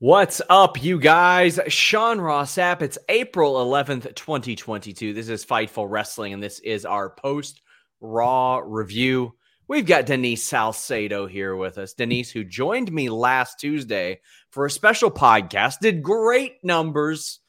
What's up, you guys? Sean Ross Sapp. It's April 11th, 2022. This is Fightful Wrestling, and this is our post Raw review. We've got Denise Salcedo here with us. Denise, who joined me last Tuesday for a special podcast, did great numbers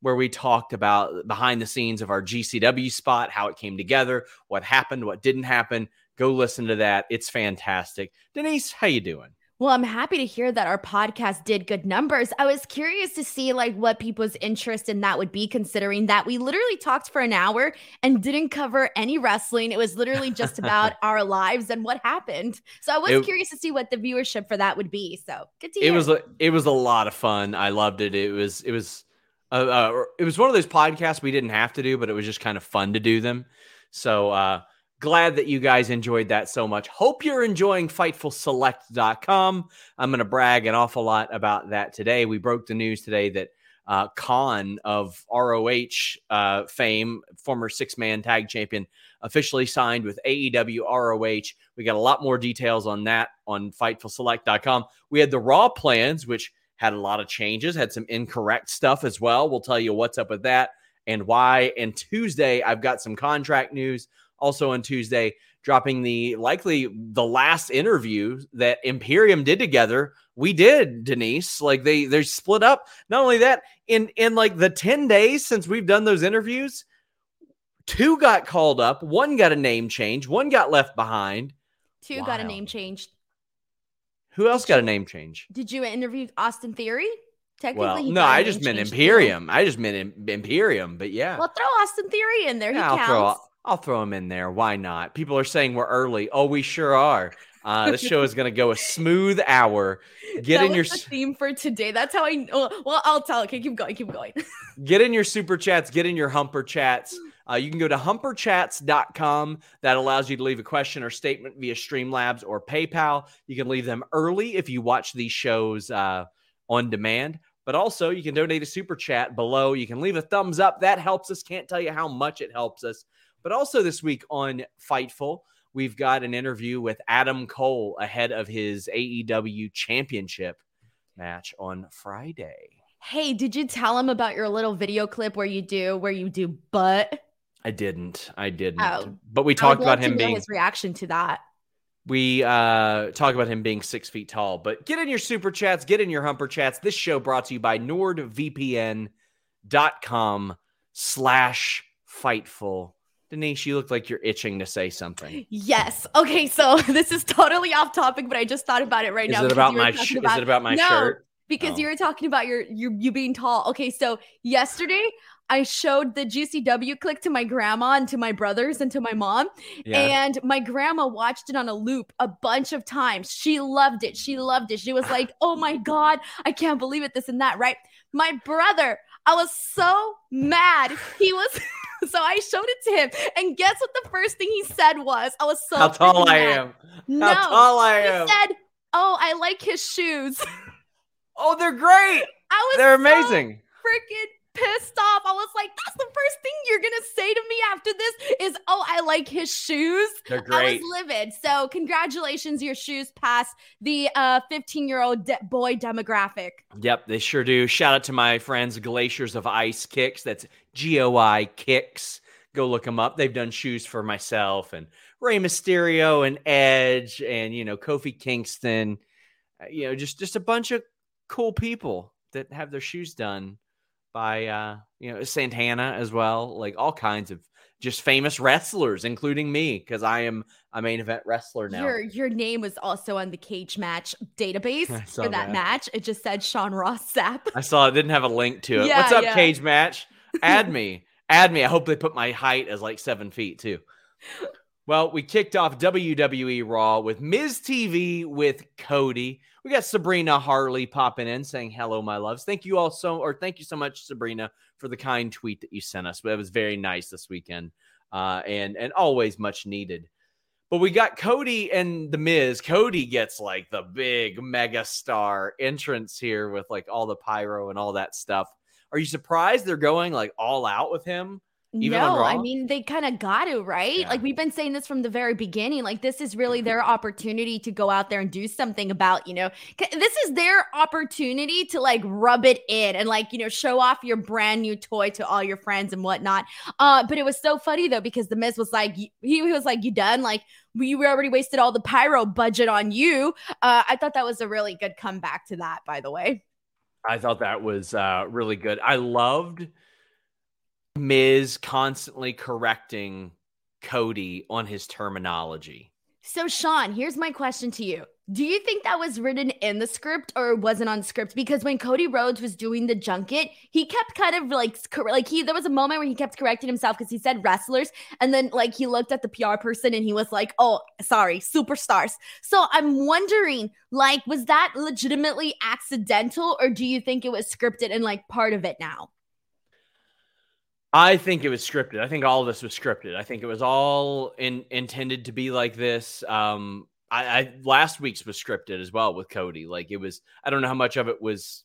where we talked about behind the scenes of our GCW spot, how it came together, what happened, what didn't happen. Go listen to that. It's fantastic. Denise, how you doing? Well, I'm happy to hear that our podcast did good numbers. I was curious to see like what people's interest in that would be considering that we literally talked for an hour and didn't cover any wrestling. It was literally just about our lives and what happened. So I was it, curious to see what the viewership for that would be. So good to hear. It was a, it was a lot of fun. I loved it. It was it was uh, uh, it was one of those podcasts we didn't have to do, but it was just kind of fun to do them. So uh glad that you guys enjoyed that so much. Hope you're enjoying FightfulSelect.com. I'm going to brag an awful lot about that today. We broke the news today that uh, Khan of ROH uh, fame, former six man tag champion, officially signed with AEW ROH. We got a lot more details on that on FightfulSelect.com. We had the Raw plans, which had a lot of changes, had some incorrect stuff as well. We'll tell you what's up with that and why. And Tuesday, I've got some contract news also on Tuesday, dropping the likely the last interview that Imperium did together. We did, Denise. Like they they're split up. Not only that, in in like the 10 days since we've done those interviews, two got called up, one got a name change, one got left behind. Two got a name change. Who else got a name change? Did you interview Austin Theory? Technically, well, no, I just meant Imperium. I just meant Imperium, but yeah. Well, throw Austin Theory in there. He yeah, counts. I'll throw, I'll throw him in there. Why not? People are saying we're early. Oh, we sure are. Uh, this show is going to go a smooth hour. Get that in your theme for today. That's how I. Well, I'll tell. Okay, keep going. Keep going. get in your super chats. Get in your humper chats. Uh, you can go to humperchats.com. That allows you to leave a question or statement via Streamlabs or PayPal. You can leave them early if you watch these shows uh, on demand. But also, you can donate a super chat below. You can leave a thumbs up. That helps us. Can't tell you how much it helps us. But also this week on Fightful, we've got an interview with Adam Cole ahead of his AEW championship match on Friday. Hey, did you tell him about your little video clip where you do where you do butt? I didn't. I didn't. Oh, but we talked about him being his reaction to that. We uh talk about him being six feet tall. But get in your super chats, get in your humper chats. This show brought to you by NordVPN.com slash fightful Denise, you look like you're itching to say something. Yes. Okay. So this is totally off topic, but I just thought about it right is now. It about my sh- about, is it about my no, shirt? Because oh. you were talking about your you you being tall. Okay. So yesterday I showed the GCW click to my grandma and to my brothers and to my mom. Yeah. And my grandma watched it on a loop a bunch of times. She loved it. She loved it. She was like, oh my God, I can't believe it, this and that, right? My brother, I was so mad. He was. so I showed it to him, and guess what? The first thing he said was, "I was so how tall I am. No, how tall I am." He said, "Oh, I like his shoes." Oh, they're great. I was they're so amazing. freaking pissed off. I was like, that's the first thing you're gonna say to me after this is, oh, I like his shoes. They're great. I was livid. So congratulations, your shoes pass the uh 15 year old de- boy demographic. Yep, they sure do. Shout out to my friends Glaciers of Ice Kicks. That's G O I Kicks. Go look them up. They've done shoes for myself and Rey Mysterio and Edge and you know Kofi Kingston. Uh, You know, just just a bunch of cool people that have their shoes done by uh you know Santana as well. Like all kinds of just famous wrestlers, including me, because I am a main event wrestler now. Your your name was also on the cage match database for that, that. match. It just said Sean Ross Sapp. I saw it didn't have a link to it. Yeah, What's up, yeah. cage match? Add me. Add me. I hope they put my height as like seven feet too. Well, we kicked off WWE Raw with Miz TV with Cody. We got Sabrina Harley popping in saying hello, my loves. Thank you all so, or thank you so much, Sabrina, for the kind tweet that you sent us. But it was very nice this weekend, uh, and and always much needed. But we got Cody and the Miz. Cody gets like the big mega star entrance here with like all the pyro and all that stuff. Are you surprised they're going like all out with him? Even no, I mean they kind of got to, right? Yeah. Like we've been saying this from the very beginning. Like this is really their opportunity to go out there and do something about, you know, this is their opportunity to like rub it in and like, you know, show off your brand new toy to all your friends and whatnot. Uh, but it was so funny though because the Miz was like, y- he was like, "You done? Like we we already wasted all the pyro budget on you." Uh, I thought that was a really good comeback to that, by the way. I thought that was uh, really good. I loved Miz constantly correcting Cody on his terminology. So, Sean, here's my question to you. Do you think that was written in the script or wasn't on script? Because when Cody Rhodes was doing the junket, he kept kind of like, cor- like he, there was a moment where he kept correcting himself because he said wrestlers. And then, like, he looked at the PR person and he was like, oh, sorry, superstars. So I'm wondering, like, was that legitimately accidental or do you think it was scripted and like part of it now? I think it was scripted. I think all of this was scripted. I think it was all in, intended to be like this. Um, I, I last week's was scripted as well with Cody. Like it was. I don't know how much of it was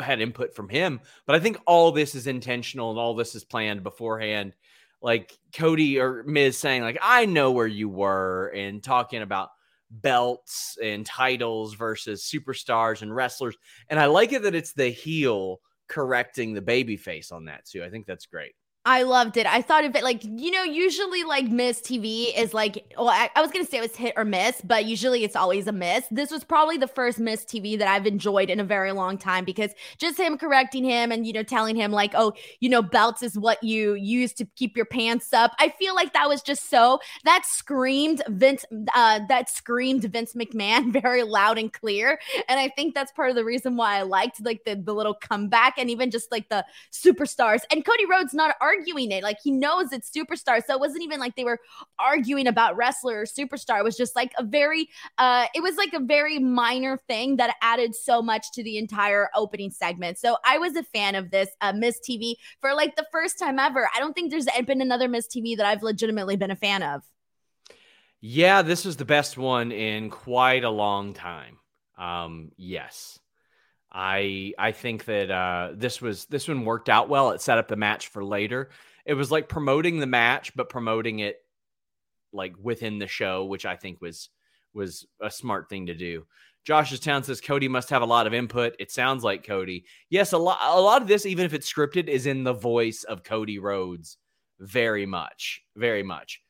had input from him, but I think all this is intentional and all this is planned beforehand. Like Cody or Miz saying, like, I know where you were, and talking about belts and titles versus superstars and wrestlers. And I like it that it's the heel correcting the baby face on that too. I think that's great. I loved it. I thought of it like, you know, usually like Miz TV is like, well, I, I was going to say it was hit or miss, but usually it's always a miss. This was probably the first Miz TV that I've enjoyed in a very long time because just him correcting him and, you know, telling him like, oh, you know, belts is what you use to keep your pants up. I feel like that was just so, that screamed Vince, uh, that screamed Vince McMahon very loud and clear. And I think that's part of the reason why I liked like the, the little comeback and even just like the superstars. And Cody Rhodes not arguing it. Like he knows it's superstar. So it wasn't even like they were arguing about wrestler or superstar. It was just like a very uh it was like a very minor thing that added so much to the entire opening segment. So I was a fan of this uh Miz TV for like the first time ever. I don't think there's been another Miz TV that I've legitimately been a fan of. Yeah, this was the best one in quite a long time. Um, yes. I I think that uh, this was this one worked out well. It set up the match for later. It was like promoting the match, but promoting it like within the show, which I think was was a smart thing to do. Josh's town says Cody must have a lot of input. It sounds like Cody. Yes, a lot a lot of this, even if it's scripted, is in the voice of Cody Rhodes. Very much, very much.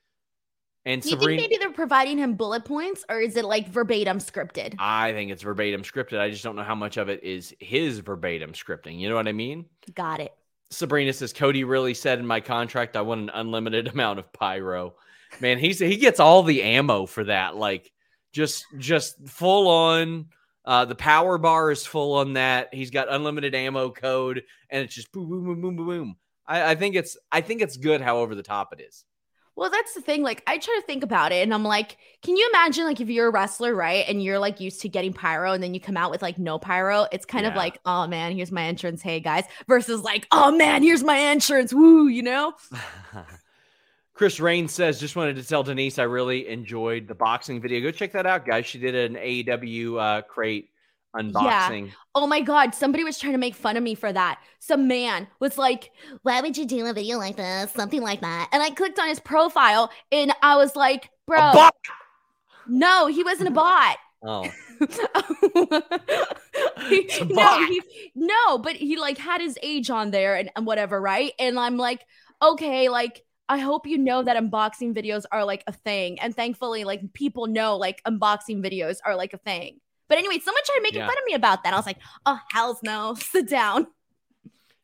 And Do you Sabrina, think maybe they're providing him bullet points or is it like verbatim scripted? I think it's verbatim scripted. I just don't know how much of it is his verbatim scripting. You know what I mean? Got it. Sabrina says Cody really said in my contract I want an unlimited amount of pyro. Man, he's he gets all the ammo for that. Like just just full on. Uh, the power bar is full on that. He's got unlimited ammo code, and it's just boom, boom, boom, boom, boom, boom. I, I think it's I think it's good. How over the top it is. Well, that's the thing. Like, I try to think about it and I'm like, can you imagine, like, if you're a wrestler, right? And you're like used to getting pyro and then you come out with like no pyro, it's kind of like, oh man, here's my entrance. Hey guys, versus like, oh man, here's my entrance. Woo, you know? Chris Rain says, just wanted to tell Denise I really enjoyed the boxing video. Go check that out, guys. She did an AEW uh, crate unboxing. Yeah. Oh my god, somebody was trying to make fun of me for that. Some man was like, "Why would you do a video like this?" Something like that. And I clicked on his profile and I was like, "Bro, no, he wasn't a bot." Oh. he, no, he, no, but he like had his age on there and, and whatever, right? And I'm like, okay, like I hope you know that unboxing videos are like a thing. And thankfully, like people know like unboxing videos are like a thing. But anyway, someone tried making yeah. fun of me about that. I was like, oh, hell's no. Sit down.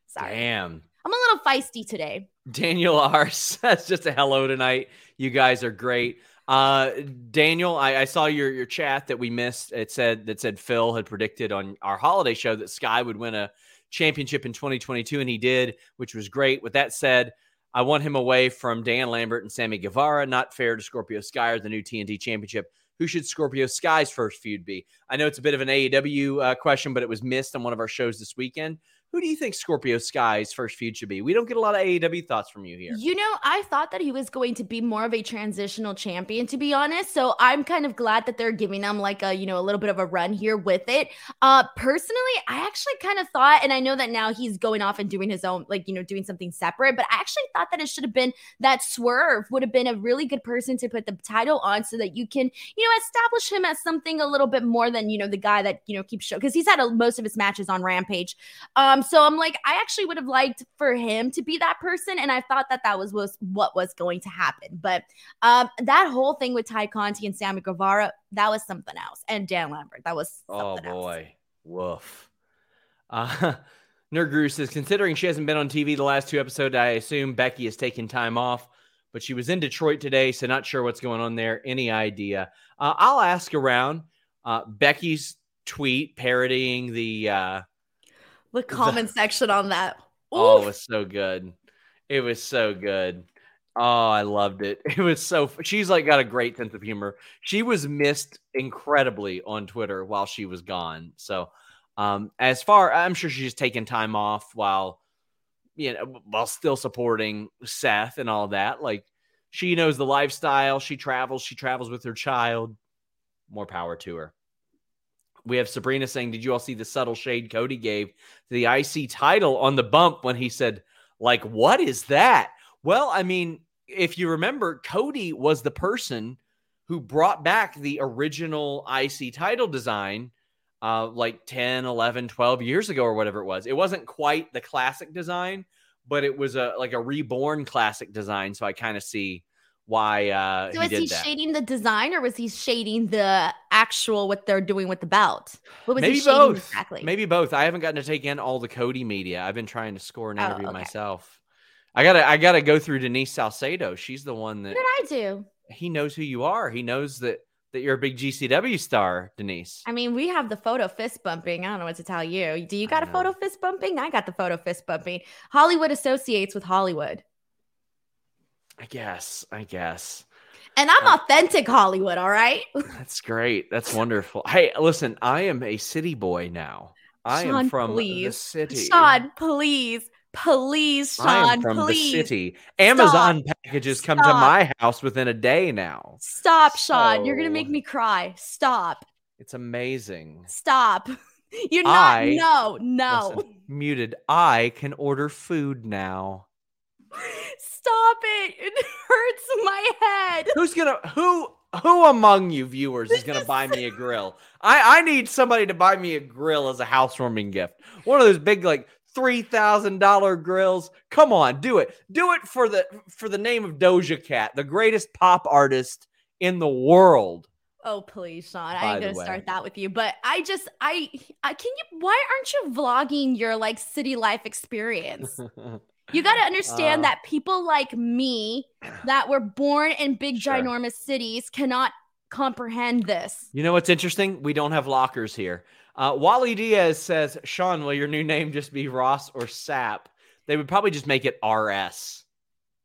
Sorry. Damn. I'm a little feisty today. Daniel R says just a hello tonight. You guys are great. Uh, Daniel, I, I, saw your your chat that we missed. It said that said Phil had predicted on our holiday show that Sky would win a championship in 2022, and he did, which was great. With that said, I want him away from Dan Lambert and Sammy Guevara. Not fair to Scorpio Sky or the new TNT championship. Who should Scorpio Sky's first feud be? I know it's a bit of an AEW uh, question, but it was missed on one of our shows this weekend. Who do you think Scorpio Sky's first feud should be? We don't get a lot of AEW thoughts from you here. You know, I thought that he was going to be more of a transitional champion, to be honest. So I'm kind of glad that they're giving him like a, you know, a little bit of a run here with it. Uh personally, I actually kind of thought, and I know that now he's going off and doing his own, like, you know, doing something separate, but I actually thought that it should have been that swerve would have been a really good person to put the title on so that you can, you know, establish him as something a little bit more than, you know, the guy that, you know, keeps show because he's had a, most of his matches on Rampage. Um, so I'm like, I actually would have liked for him to be that person, and I thought that that was, was what was going to happen. But um, that whole thing with Tay Conti and Sammy Guevara, that was something else, and Dan Lambert, that was oh boy, else. woof. Uh, Nerd says, considering she hasn't been on TV the last two episodes, I assume Becky has taken time off, but she was in Detroit today, so not sure what's going on there. Any idea? Uh, I'll ask around. Uh, Becky's tweet parodying the uh, the comment the, section on that. Oof. Oh, it was so good. It was so good. Oh, I loved it. It was so. She's like got a great sense of humor. She was missed incredibly on Twitter while she was gone. So, um, as far I'm sure she's taking time off while, you know, while still supporting Seth and all that. Like, she knows the lifestyle. She travels. She travels with her child. More power to her. We have Sabrina saying, Did you all see the subtle shade Cody gave the IC title on the bump when he said, like, what is that? Well, I mean, if you remember, Cody was the person who brought back the original IC title design uh, like 10, 11, 12 years ago or whatever it was. It wasn't quite the classic design, but it was a like a reborn classic design. So I kind of see why uh so was he, he shading the design or was he shading the actual what they're doing with the belt? What was maybe he both. exactly? Maybe both. I haven't gotten to take in all the cody media. I've been trying to score an oh, interview oh, okay. myself. I gotta i gotta go through denise salcedo. She's the one that what did i do? He knows who you are. He knows that that you're a big gcw star denise. I mean we have the photo fist bumping. I don't know what to tell you. Do you got a photo fist bumping? I got the photo fist bumping. Hollywood associates with hollywood I guess. I guess. And I'm uh, authentic Hollywood, all right? That's great. That's wonderful. Hey, listen, I am a city boy now. I Sean, am from please. the city. Sean, please. Please, Sean, I am from please. the city. Amazon Stop. packages come to my house within a day now. Stop, Sean. You're going to make me cry. Stop. It's amazing. Stop. You're not. I, no, no. Listen, muted. I can order food now. Stop it. It hurts my head. Who's gonna who who among you viewers is gonna buy me a grill? I I need somebody to buy me a grill as a housewarming gift. One of those big like three thousand dollar grills. Come on, do it. Do it for the for the name of Doja Cat, the greatest pop artist in the world. Oh please, Sean! I ain't gonna start that with you. But I just, I, I can you? Why aren't you vlogging your like city life experience? You got to understand uh, that people like me that were born in big, sure. ginormous cities cannot comprehend this. You know what's interesting? We don't have lockers here. Uh, Wally Diaz says, Sean, will your new name just be Ross or Sap? They would probably just make it RS.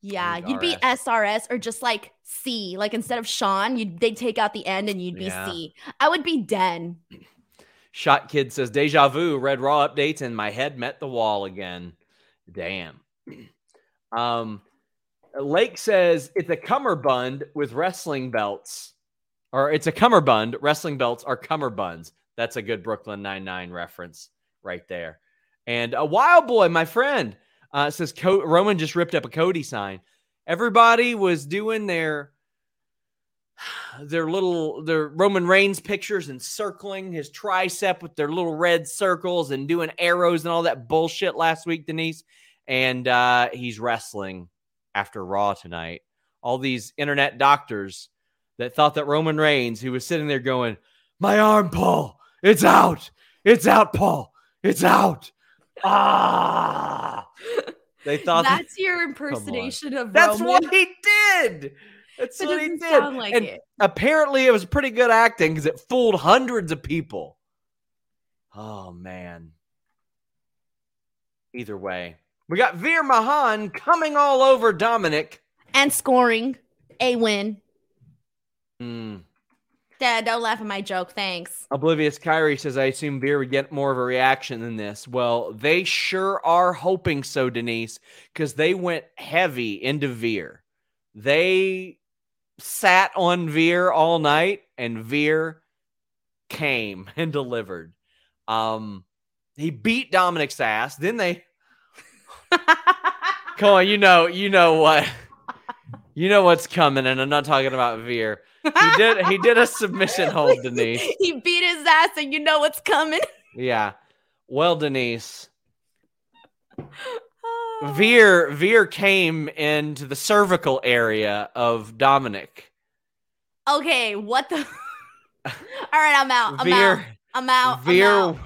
Yeah, you'd RS. be SRS or just like C. Like instead of Sean, you'd they'd take out the end and you'd be yeah. C. I would be Den. Shot Kid says, Deja vu, Red Raw updates, and my head met the wall again. Damn. Um, Lake says it's a cummerbund with wrestling belts, or it's a cummerbund. Wrestling belts are cummerbunds. That's a good Brooklyn Nine Nine reference right there. And a wild boy, my friend, uh, says Co- Roman just ripped up a Cody sign. Everybody was doing their their little their Roman Reigns pictures and circling his tricep with their little red circles and doing arrows and all that bullshit last week, Denise. And uh, he's wrestling after Raw tonight. All these internet doctors that thought that Roman Reigns, who was sitting there going, My arm, Paul, it's out. It's out, Paul. It's out. Ah. They thought that's that, your impersonation of That's Roman. what he did. That's It what he did. like and it. apparently it was pretty good acting because it fooled hundreds of people. Oh man. Either way. We got Veer Mahaan coming all over Dominic. and scoring a win. Hmm. Dad, don't laugh at my joke. Thanks. Oblivious Kyrie says, I assume Veer would get more of a reaction than this. Well, they sure are hoping so, Denise, because they went heavy into Veer. They sat on Veer all night, and Veer came and delivered. Um, he beat Dominic's ass. Then they come on, you know, you know what, you know what's coming, and I'm not talking about Veer. He did he did a submission hold, Denise. he beat his ass, and you know what's coming. Yeah. Well, Denise, Veer Veer came into the cervical area of Dominic. Okay, what the? All right, I'm out. I'm Veer out. I'm out. I'm Veer out.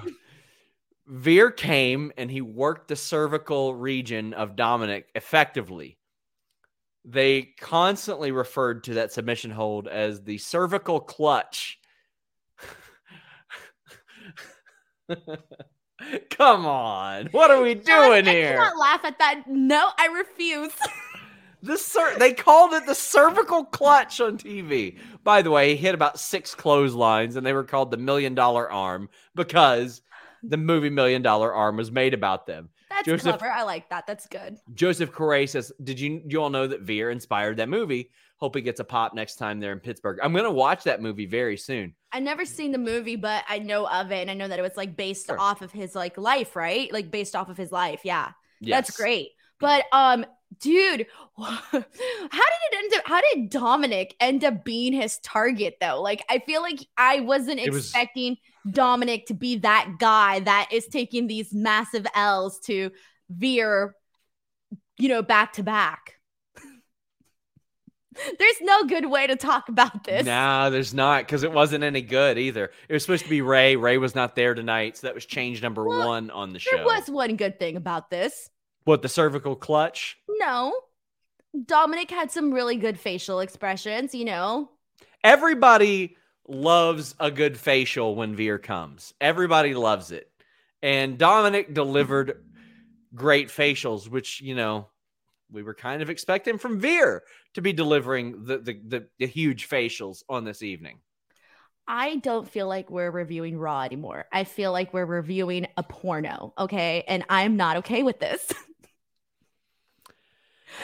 Veer came and he worked the cervical region of Dominic effectively. They constantly referred to that submission hold as the cervical clutch. Come on. What are we doing I here? cannot laugh at that. No, I refuse. The cer- they called it the cervical clutch on TV. By the way, he hit about six clotheslines, and they were called the Million Dollar Arm because the movie Million Dollar Arm was made about them. That's Joseph- clever. I like that. That's good. Joseph Correa says, "Did you you all know that Veer inspired that movie? Hope he gets a pop next time they're in Pittsburgh. I'm gonna watch that movie very soon. I never seen the movie, but I know of it, and I know that it was like based Sure. off of his like life, right? Like based off of his life. Yeah, Yes. that's great. But um, dude, how did it end up? How did Dominic end up being his target though? Like, I feel like I wasn't It was- expecting Dominic to be that guy that is taking these massive L's to veer, you know, back to back. There's no good way to talk about this. No, there's not because it wasn't any good either. It was supposed to be Rey. Rey was not there tonight, so that was change number Well, one on the show. There was one good thing about this. what the cervical clutch? No. Dominic had some really good facial expressions, you know. everybody loves a good facial when Veer comes. Everybody loves it. And Dominic delivered great facials, which, you know, we were kind of expecting from Veer to be delivering the, the, the, the huge facials on this evening. I don't feel like we're reviewing Raw anymore. I feel like we're reviewing a porno, okay? And I'm not okay with this.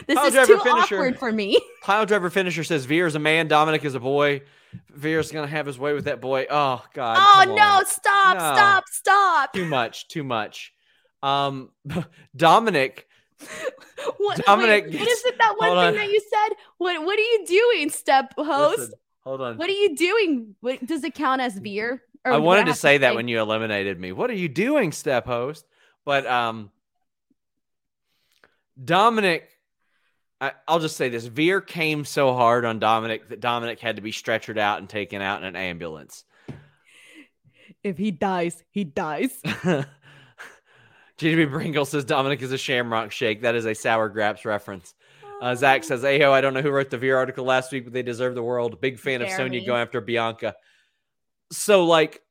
this Pile is driver too finisher. awkward for me. Pile driver finisher says Veer is a man, Dominic is a boy. Veer's going to have his way with that boy. Oh, God. oh no, stop, No. stop, stop. Too much, too much. Um, Dominic What, Dominic wait, what is it that one thing on. that you said? What what are you doing, step host? Listen, hold on. What are you doing? What, does it count as beer? Or I wanted to say that when you eliminated me. What are you doing, step host? But um Dominic I, I'll just say this. Veer came so hard on Dominic that Dominic had to be stretchered out and taken out in an ambulance. if he dies, he dies. GDB Bringle says Dominic is a shamrock shake. That is a sour graps reference. Uh, Zach says, Ayo, I don't know who wrote the Veer article last week, but they deserve the world. Big fan of Sonya going after Bianca. So, like,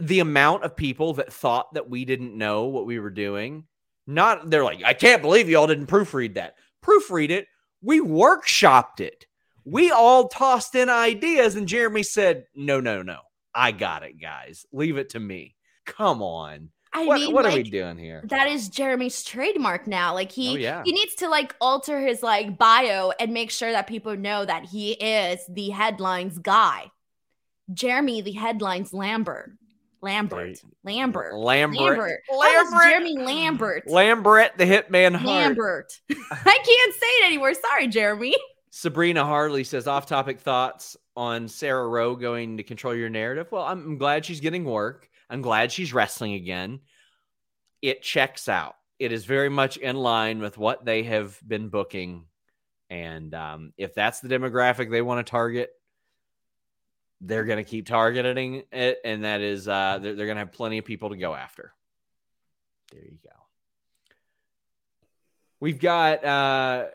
the amount of people that thought that we didn't know what we were doing, not, they're like, I can't believe y'all didn't proofread that. Proofread it. We workshopped it. We all tossed in ideas, and Jeremy said, No, no, no. I got it, guys. Leave it to me. Come on. I what mean, what like, are we doing here? that is Jeremy's trademark now. Like he Oh, yeah. he needs to like alter his like bio and make sure that people know that he is the headlines guy. Jeremy the headlines Lambert. Lambert. Lambert. Lambert. Lambert. Lambert. Jeremy Lambert. Lambert, the Hitman Hart. Lambert. I can't say it anymore. Sorry, Jeremy. Sabrina Harley says off topic thoughts on Sarah Rowe going to control your narrative. Well, I'm, I'm glad she's getting work. I'm glad she's wrestling again. It checks out. It is very much in line with what they have been booking. And um, if that's the demographic they want to target, they're going to keep targeting it. And that is, uh, they're, they're going to have plenty of people to go after. There you go. We've got uh,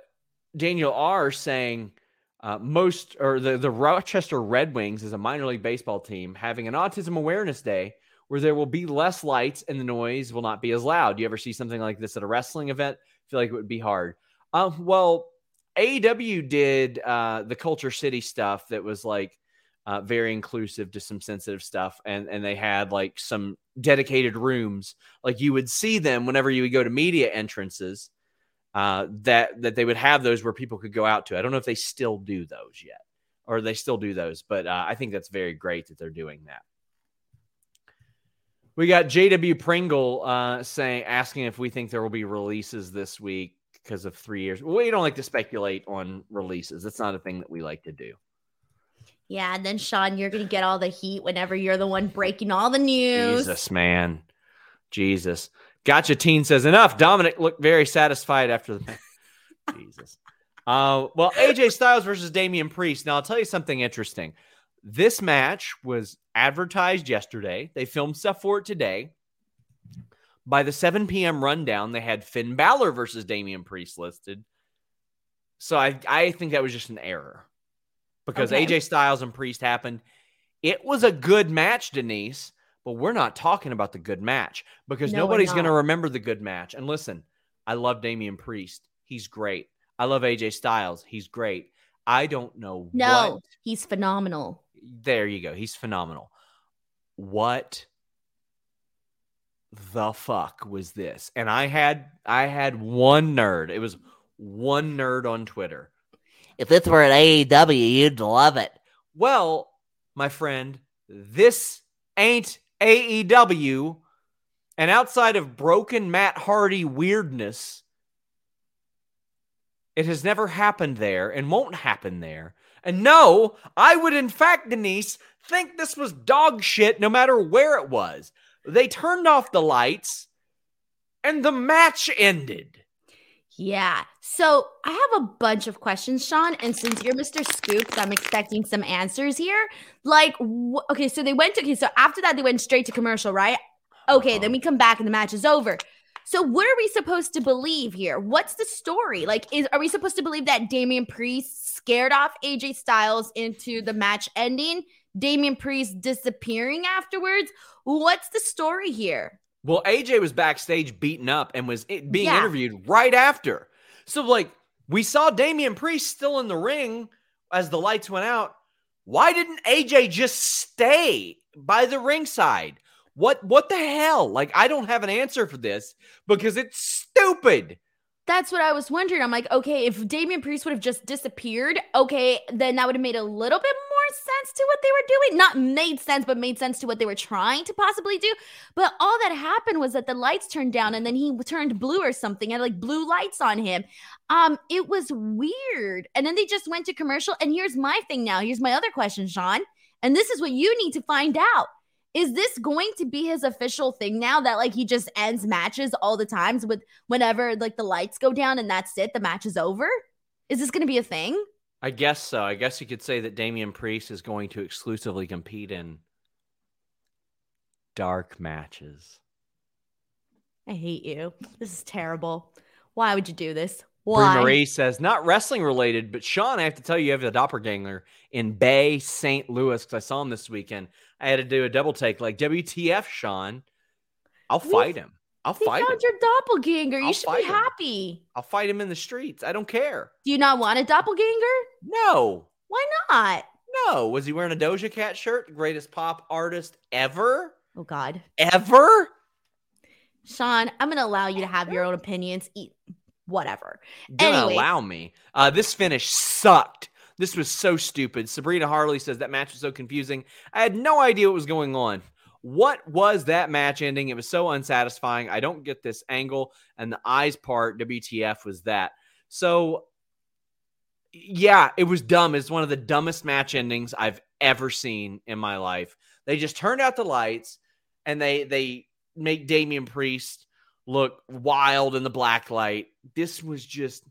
Daniel R saying uh, most or the, the Rochester Red Wings is a minor league baseball team having an autism awareness day where there will be less lights and the noise will not be as loud. You ever see something like this at a wrestling event? I feel like it would be hard. Uh, well, AEW did uh, the KultureCity stuff that was like uh, very inclusive to some sensitive stuff, and and they had like some dedicated rooms, like you would see them whenever you would go to media entrances. Uh, that that they would have those where people could go out to. I don't know if they still do those yet, or they still do those, but uh, I think that's very great that they're doing that. We got JW Pringle uh, saying, asking if we think there will be releases this week because of three years. We don't like to speculate on releases. That's not a thing that we like to do. Yeah, and then Sean, you're gonna get all the heat whenever you're the one breaking all the news. Jesus, man, Jesus. Gotcha. Teen says enough. Dominic looked very satisfied after the Jesus. Uh, well, AJ Styles versus Damian Priest. Now I'll tell you something interesting. This match was advertised yesterday. They filmed stuff for it today. By the 7 p.m. rundown, they had Finn Balor versus Damian Priest listed. So I, I think that was just an error because okay. AJ Styles and Priest happened. It was a good match, Denise, but we're not talking about the good match because no, nobody's going to remember the good match. And listen, I love Damian Priest. He's great. I love AJ Styles. He's great. I don't know. No, what... he's phenomenal. There you go. He's phenomenal. What the fuck was this? And I had I had one nerd. It was one nerd on Twitter. If this were an AEW, you'd love it. Well, my friend, this ain't AEW. And outside of broken Matt Hardy weirdness, it has never happened there and won't happen there. And no, I would, in fact, Denise, think this was dog shit no matter where it was. They turned off the lights and the match ended. Yeah. So I have a bunch of questions, Sean. And since you're Mr. Scoops, I'm expecting some answers here. Like, wh- okay, so they went to, okay, so after that, they went straight to commercial, right? Okay, uh-huh. then we come back and the match is over. So what are we supposed to believe here? What's the story? Like, is are we supposed to believe that Damian Priest scared off AJ Styles into the match ending? Damian Priest disappearing afterwards? What's the story here? Well, AJ was backstage beaten up and was eh, being yeah. interviewed right after. So, like, we saw Damian Priest still in the ring as the lights went out. Why didn't AJ just stay by the ringside? What what the hell? Like I don't have an answer for this because it's stupid. That's what I was wondering. I'm like, okay, if Damian Priest would have just disappeared, okay, then that would have made a little bit more sense to what they were doing. Not made sense, but made sense to what they were trying to possibly do. But all that happened was that the lights turned down and then he turned blue or something and like blue lights on him. Um, it was weird. And then they just went to commercial. And here's my thing now. Here's my other question, Sean. And this is what you need to find out is this going to be his official thing now that like he just ends matches all the times with whenever like the lights go down and that's it, the match is over? Is this going to be a thing? I guess so. I guess you could say that Damian Priest is going to exclusively compete in dark matches. I hate you. This is terrible. Why would you do this? Why? Brie Marie says, not wrestling related, but Sean, I have to tell you, you have a doppelganger in Bay St. Louis because I saw him this weekend. I had to do a double take, like WTF, Sean. I'll fight him. I'll fight found him. your doppelganger. You I'll should be him. happy. I'll fight him in the streets. I don't care. Do you not want a doppelganger? No. Why not? No. Was he wearing a Doja Cat shirt? Greatest pop artist ever? Oh God. Ever? Sean, I'm gonna allow you to have your own opinions. Eat whatever. Gonna allow me. Uh, this finish sucked. This was so stupid. Sabrina Harley says that match was so confusing. I had no idea what was going on. What was that match ending? It was so unsatisfying. I don't get this angle. And the eyes part, WTF was that. So, yeah, it was dumb. It's one of the dumbest match endings I've ever seen in my life. They just turned out the lights and they they make Damian Priest look wild in the black light. This was just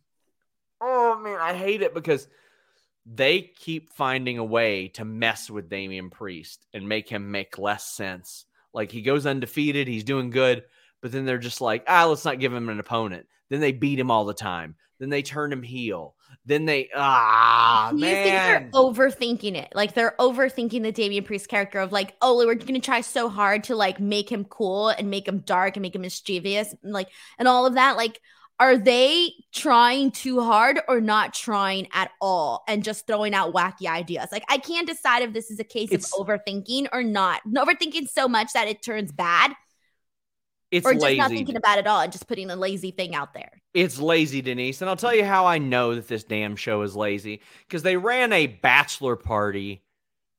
oh man, I hate it because they keep finding a way to mess with Damian Priest and make him make less sense. Like he goes undefeated, he's doing good, but then they're just like, ah, let's not give him an opponent. Then they beat him all the time. Then they turn him heel. Then they ah you man. think they're overthinking it? Like they're overthinking the Damian Priest character of like, oh, we're gonna try so hard to like make him cool and make him dark and make him mischievous, and like and all of that. Like, are they trying too hard or not trying at all and just throwing out wacky ideas? Like, I can't decide if this is a case It's- of overthinking or not. Overthinking so much that it turns bad, it's or just lazy. not thinking about it at all and just putting a lazy thing out there. It's lazy, Denise. And I'll tell you how I know that this damn show is lazy because they ran a bachelor party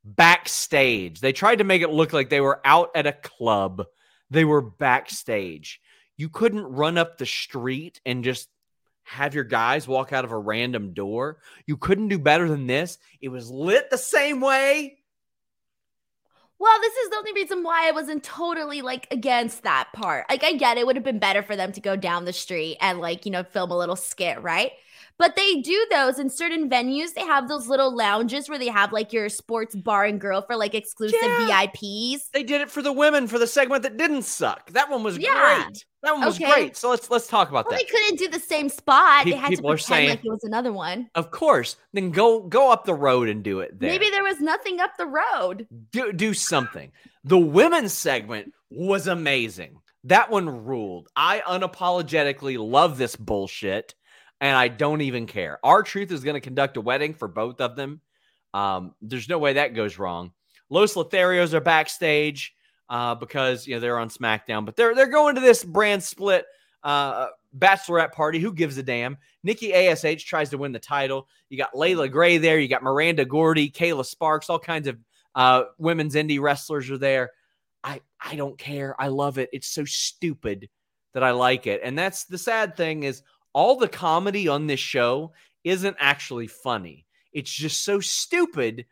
backstage. They tried to make it look like they were out at a club, they were backstage. You couldn't run up the street and just have your guys walk out of a random door. You couldn't do better than this. It was lit the same way. Well, this is the only reason why I wasn't totally like against that part. Like, I get it would have been better for them to go down the street and like, you know, film a little skit, right? But they do those in certain venues. They have those little lounges where they have like your sports bar and grill for like exclusive Yeah. VIPs. They did it for the women for the segment that didn't suck. That one was Yeah. great. That one was Okay. great. So let's let's talk about Well, that. they couldn't do the same spot. Pe- they had to pretend saying- like it was another one. Of course. Then go go up the road and do it there. Maybe there was nothing up the road. do, do something. The women's segment was amazing. That one ruled. I unapologetically love this bullshit and I don't even care. R-Truth is going to conduct a wedding for both of them. Um, there's no way that goes wrong. Los Lotharios are backstage uh, because you know they're on SmackDown, but they're they're going to this brand split uh, bachelorette party. Who gives a damn? Nikki Ash tries to win the title. You got Layla Gray there. You got Miranda Gordy, Kayla Sparks, all kinds of uh, women's indie wrestlers are there. I I don't care. I love it. It's so stupid that I like it. And that's the sad thing is all the comedy on this show isn't actually funny. It's just so stupid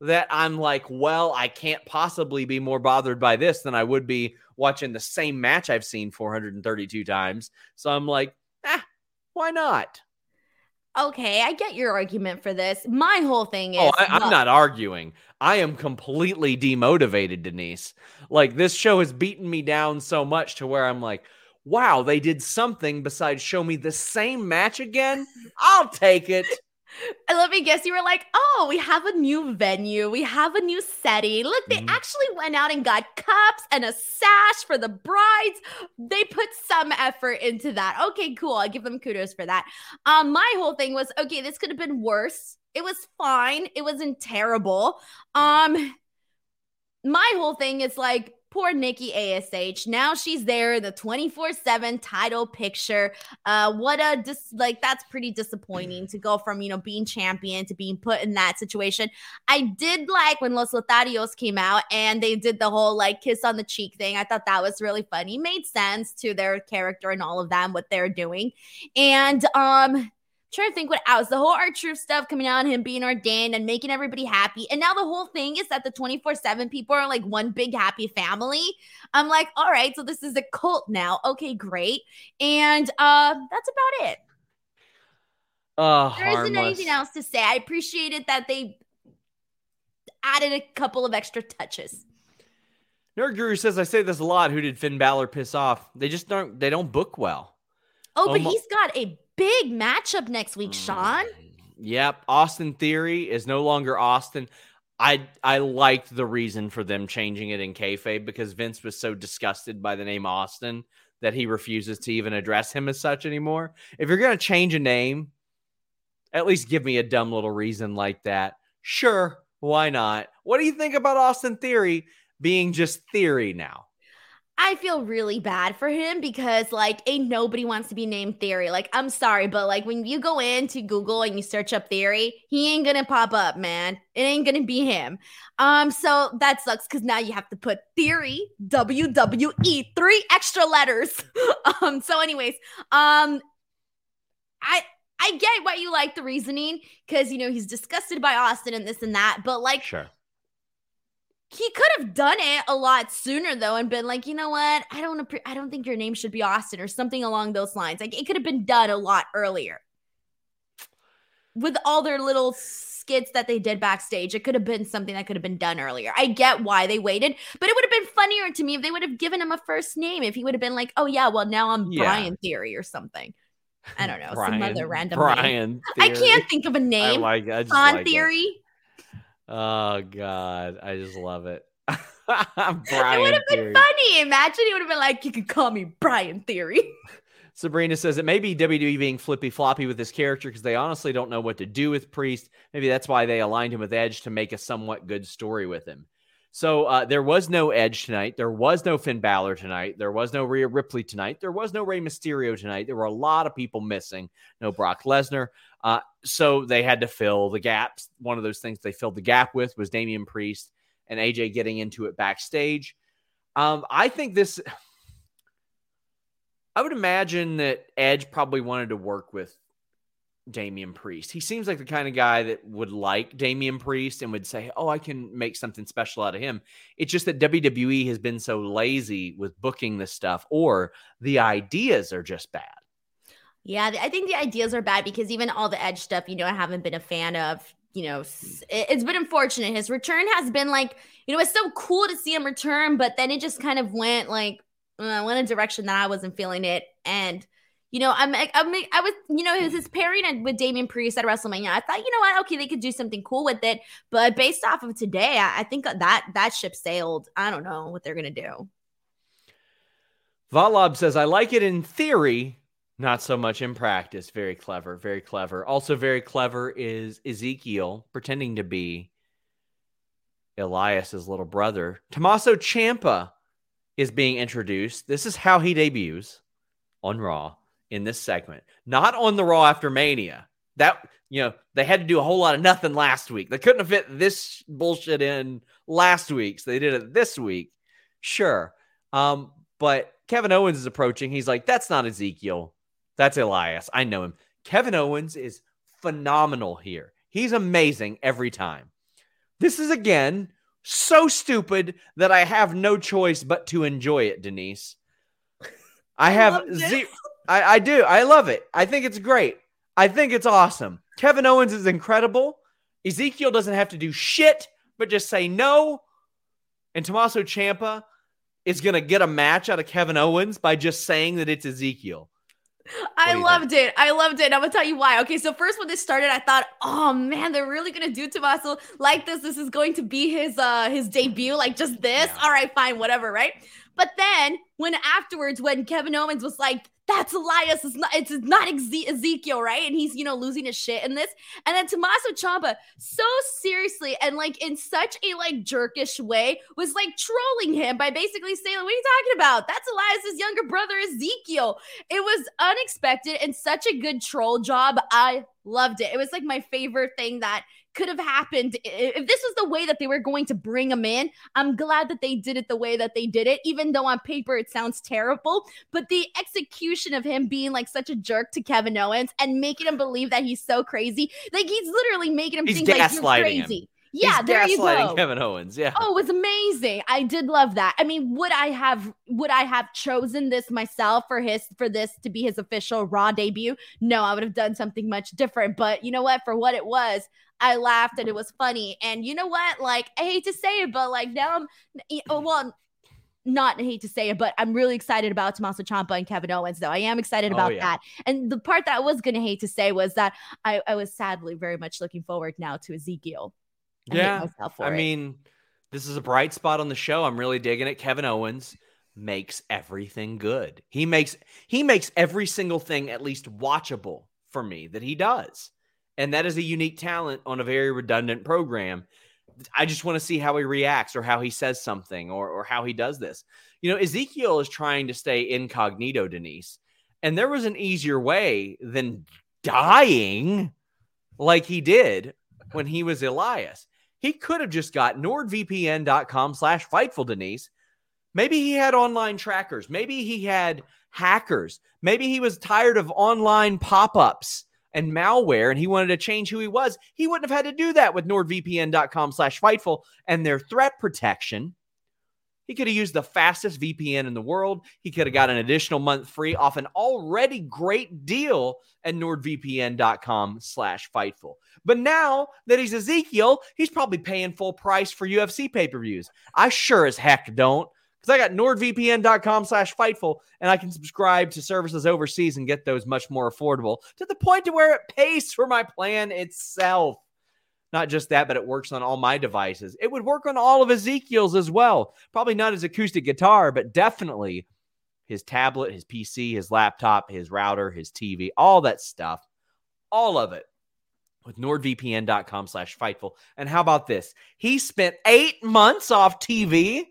that I'm like, well, I can't possibly be more bothered by this than I would be watching the same match I've seen 432 times. So I'm like, ah, why not? Okay, I get your argument for this. My whole thing is Oh, I, I'm look, not arguing. I am completely demotivated, Denise. Like this show has beaten me down so much to where I'm like, wow, they did something besides show me the same match again. I'll take it. And let me guess, you were like, oh, we have a new venue. We have a new setting. Look, they Mhm. actually went out and got cups and a sash for the brides. They put some effort into that. Okay, cool. I give them kudos for that. Um, my whole thing was, okay, this could have been worse. It was fine. It wasn't terrible. Um, my whole thing is like, poor Nikki ASH. Now she's there the 24-7 title picture. Uh, what a dis- like that's pretty disappointing to go from you know being champion to being put in that situation. I did like when Los Lotharios came out and they did the whole like kiss on the cheek thing. I thought that was really funny. Made sense to their character and all of them what they're doing. And um trying to think what else. The whole R-Truth stuff coming out and him being ordained and making everybody happy. And now the whole thing is that the 24-7 people are like one big happy family. I'm like, all right, so this is a cult now. Okay, great. And uh that's about it. Uh, There isn't harmless. anything else to say. I appreciated that they added a couple of extra touches. Nerd Guru says, I say this a lot. Who did Finn Balor piss off? They just don't. They don't book well. Oh, but Almo- he's got a big matchup next week, mm, Sean. Yep, Austin Theory is no longer Austin. I I liked the reason for them changing it in kayfabe because Vince was so disgusted by the name Austin that he refuses to even address him as such anymore. If you're gonna change a name, at least give me a dumb little reason like that. Sure, why not? What do you think about Austin Theory being just Theory now? I feel really bad for him because like ain't nobody wants to be named Theory. Like I'm sorry, but like when you go into Google and you search up Theory, he ain't gonna pop up, man. It ain't gonna be him. Um, so that sucks because now you have to put Theory WWE three extra letters. um, so anyways, um, I I get why you like the reasoning because you know he's disgusted by Austin and this and that, but like Sure. He could have done it a lot sooner though and been like, you know what? I don't appre- I don't think your name should be Austin or something along those lines. Like it could have been done a lot earlier. With all their little skits that they did backstage, it could have been something that could have been done earlier. I get why they waited, but it would have been funnier to me if they would have given him a first name. If he would have been like, "Oh yeah, well now I'm Yeah. Brian Theory or something." I don't know, some other random name. I can't think of a name. like. I just On like it. Oh God, I just love it. Brian it would have been Theory. funny. Imagine he would have been like, "You could call me Brian Theory." Sabrina says it may be WWE being flippy floppy with this character because they honestly don't know what to do with Priest. Maybe that's why they aligned him with Edge to make a somewhat good story with him. So uh, there was no Edge tonight. There was no Finn Balor tonight. There was no Rhea Ripley tonight. There was no Rey Mysterio tonight. There were a lot of people missing. No Brock Lesnar. Uh, so they had to fill the gaps. One of those things they filled the gap with was Damian Priest and AJ getting into it backstage. Um, I think this. I would imagine that Edge probably wanted to work with Damian Priest. He seems like the kind of guy that would like Damian Priest and would say, "Oh, I can make something special out of him." It's just that WWE has been so lazy with booking this stuff, or the ideas are just bad. Yeah, I think the ideas are bad because even all the Edge stuff, you know, I haven't been a fan of. You know, it- it's been unfortunate. His return has been like, you know, it's so cool to see him return, but then it just kind of went like, uh, went a direction that I wasn't feeling it. And, you know, I'm, I'm, I was, you know, his, his pairing with Damian Priest at WrestleMania. I thought, you know what, okay, they could do something cool with it. But based off of today, I, I think that that ship sailed. I don't know what they're gonna do. Valob says, I like it in theory, not so much in practice. Very clever, very clever. Also, very clever is Ezekiel pretending to be Elias's little brother. Tommaso Ciampa is being introduced. This is how he debuts on Raw in this segment, not on the Raw after Mania. That, you know, they had to do a whole lot of nothing last week. They couldn't have fit this bullshit in last week, so they did it this week. Sure. Um, but Kevin Owens is approaching. He's like, that's not Ezekiel. That's Elias. I know him. Kevin Owens is phenomenal here. He's amazing every time. This is again so stupid that I have no choice but to enjoy it, Denise. I have love zero. I, I do. I love it. I think it's great. I think it's awesome. Kevin Owens is incredible. Ezekiel doesn't have to do shit, but just say no. And Tommaso Ciampa is going to get a match out of Kevin Owens by just saying that it's Ezekiel. I loved it. I loved it. I'm gonna tell you why. Okay, so first when this started, I thought, oh man, they're really gonna do Tommaso like this. This is going to be his uh his debut, like just this. Yeah. All right, fine, whatever, right? But then when afterwards, when Kevin Owens was like, that's Elias, it's not it's not Eze- Ezekiel, right? And he's you know losing his shit in this. And then Tommaso Ciampa, so seriously and like in such a like jerkish way, was like trolling him by basically saying, What are you talking about? That's Elias's younger brother, Ezekiel. It was unexpected and such a good troll job. I loved it. It was like my favorite thing that could have happened. If this was the way that they were going to bring him in, I'm glad that they did it the way that they did it, even though on paper it sounds terrible. But the execution of him being like such a jerk to Kevin Owens and making him believe that he's so crazy, like he's literally making him He's think like you're gaslighting him. Yeah, He's there you go. Kevin Owens. Yeah. Oh, it was amazing. I did love that. I mean, would I have would I have chosen this myself for his for this to be his official Raw debut? No, I would have done something much different. But you know what? For what it was, I laughed and it was funny. And you know what? Like, I hate to say it, but like now I'm oh, mm-hmm. well, not hate to say it, but I'm really excited about Tommaso Ciampa and Kevin Owens, though. I am excited Oh, about yeah. that. And the part that I was gonna hate to say was that I, I was sadly very much looking forward now to Ezekiel. I Yeah, I it. mean, this is a bright spot on the show. I'm really digging it. Kevin Owens makes everything good. He makes he makes every single thing at least watchable for me that he does. And that is a unique talent on a very redundant program. I just want to see how he reacts or how he says something or or how he does this. You know, Ezekiel is trying to stay incognito, Denise. And there was an easier way than dying like he did when he was Elias. He could have just got nordvpn.com slash fightful, Denise. Maybe he had online trackers. Maybe he had hackers. Maybe he was tired of online pop ups and malware and he wanted to change who he was. He wouldn't have had to do that with nordvpn.com slash fightful and their threat protection. He could have used the fastest VPN in the world. He could have got an additional month free off an already great deal at nordvpn.com slash fightful. But now that he's Ezekiel, he's probably paying full price for UFC pay-per-views. I sure as heck don't. Because I got nordvpn.com slash fightful and I can subscribe to services overseas and get those much more affordable to the point to where it pays for my plan itself. Not just that, but it works on all my devices. It would work on all of Ezekiel's as well. Probably not his acoustic guitar, but definitely his tablet, his PC, his laptop, his router, his TV, all that stuff. All of it with nordvpn.com slash fightful. And how about this? He spent eight months off TV.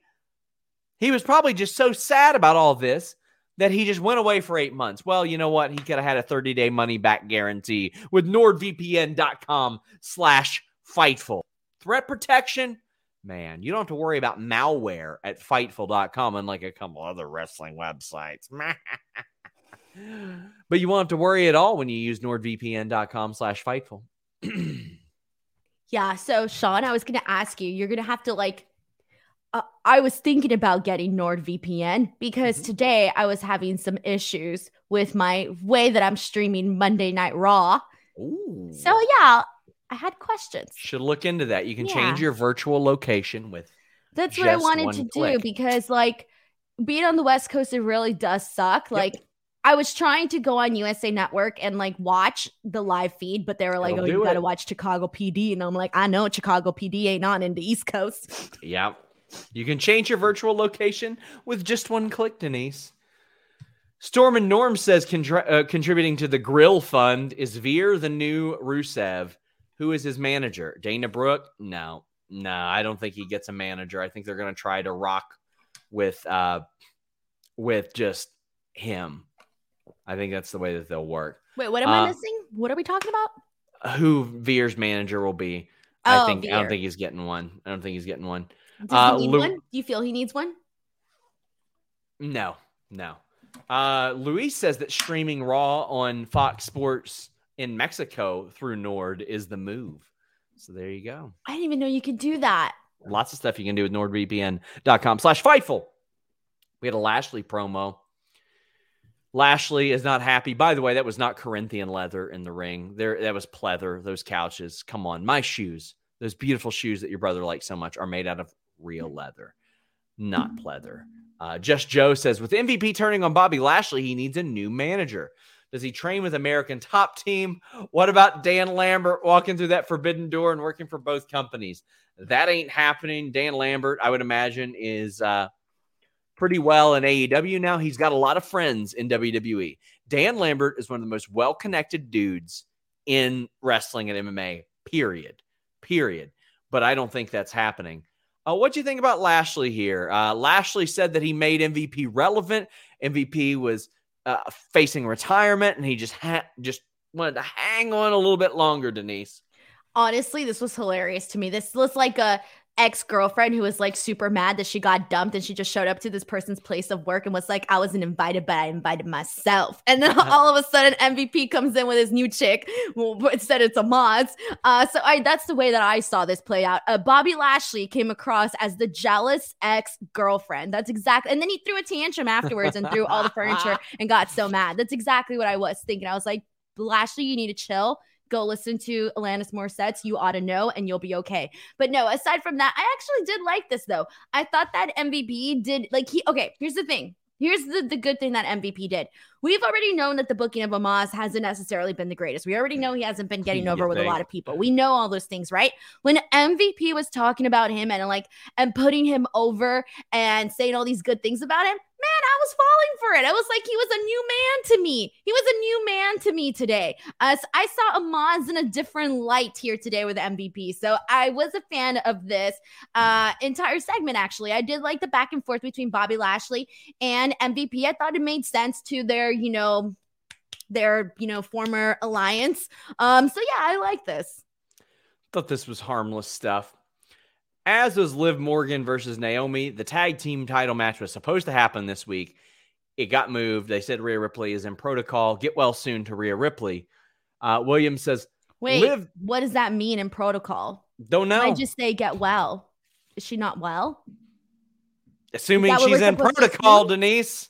He was probably just so sad about all this that he just went away for eight months. Well, you know what? He could have had a 30 day money back guarantee with nordvpn.com slash Fightful. Threat protection, man, you don't have to worry about malware at Fightful.com, unlike a couple other wrestling websites. but you won't have to worry at all when you use NordVPN.com slash Fightful. yeah. So, Sean, I was going to ask you, you're going to have to like, uh, I was thinking about getting NordVPN because mm-hmm. today I was having some issues with my way that I'm streaming Monday Night Raw. Ooh. So, yeah, I had questions. Should look into that. You can yeah. change your virtual location with. That's what I wanted to click. do because, like, being on the West Coast, it really does suck. Like, yep. I was trying to go on USA Network and like watch the live feed, but they were like, It'll "Oh, you got to watch Chicago PD," and I'm like, "I know Chicago PD ain't on in the East Coast." Yeah, you can change your virtual location with just one click, Denise. Storm and Norm says contri- uh, contributing to the Grill Fund is Veer the new Rusev. Who is his manager? Dana Brooke? No, no, I don't think he gets a manager. I think they're going to try to rock with uh with just him. I think that's the way that they'll work. Wait, what am uh, I missing? What are we talking about? Who Veer's manager will be? Oh, I think Veer. I don't think he's getting one. I don't think he's getting one. Does uh, he need Lu- one? Do you feel he needs one? No, no. Uh, Luis says that streaming Raw on Fox Sports in Mexico through Nord is the move. So there you go. I didn't even know you could do that. Lots of stuff you can do with nordvpn.com slash Fightful. We had a Lashley promo. Lashley is not happy. By the way, that was not Corinthian leather in the ring. There, that was pleather. Those couches. Come on, my shoes. Those beautiful shoes that your brother likes so much are made out of real leather, not pleather. Uh, Just Joe says with MVP turning on Bobby Lashley, he needs a new manager. Does he train with American Top Team? What about Dan Lambert walking through that forbidden door and working for both companies? That ain't happening. Dan Lambert, I would imagine, is uh, pretty well in AEW now. He's got a lot of friends in WWE. Dan Lambert is one of the most well connected dudes in wrestling and MMA, period. Period. But I don't think that's happening. Uh, what do you think about Lashley here? Uh, Lashley said that he made MVP relevant. MVP was uh, facing retirement, and he just had just wanted to hang on a little bit longer. Denise, honestly, this was hilarious to me. This was like a ex girlfriend who was like super mad that she got dumped and she just showed up to this person's place of work and was like, I wasn't invited, but I invited myself. And then all of a sudden, MVP comes in with his new chick. Well, instead, it's Omos. Uh, so I that's the way that I saw this play out. Uh, Bobby Lashley came across as the jealous ex girlfriend. That's exactly. And then he threw a tantrum afterwards and threw all the furniture and got so mad. That's exactly what I was thinking. I was like, Lashley, you need to chill go listen to Alanis Morissette's You Ought to Know and you'll be okay. But no, aside from that, I actually did like this though. I thought that MVP did like he okay, here's the thing. Here's the, the good thing that MVP did. We've already known that the booking of Omos hasn't necessarily been the greatest. We already know he hasn't been getting over with a lot of people. We know all those things, right? When MVP was talking about him and like and putting him over and saying all these good things about him, man, I was falling for it. I was like, he was a new man to me. He was a new man to me today. Uh, I saw Omos in a different light here today with MVP. So I was a fan of this uh, entire segment, actually. I did like the back and forth between Bobby Lashley and MVP. I thought it made sense to their, you know, their, you know, former alliance. Um, so yeah, I like this. Thought this was harmless stuff. As was Liv Morgan versus Naomi, the tag team title match was supposed to happen this week. It got moved. They said Rhea Ripley is in protocol. Get well soon to Rhea Ripley. Uh, Williams says, Wait, Liv- what does that mean in protocol? Don't know. I just say get well. Is she not well? Assuming she's in protocol, Denise.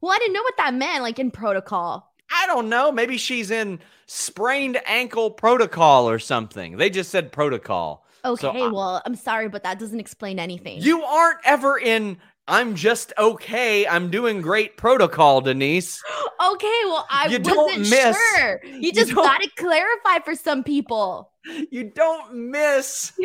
Well, I didn't know what that meant, like in protocol. I don't know. Maybe she's in sprained ankle protocol or something. They just said protocol. Okay, so, well, I'm sorry, but that doesn't explain anything. You aren't ever in I'm just okay. I'm doing great protocol, Denise. okay, well, I you wasn't miss, sure. You just got to clarify for some people. You don't miss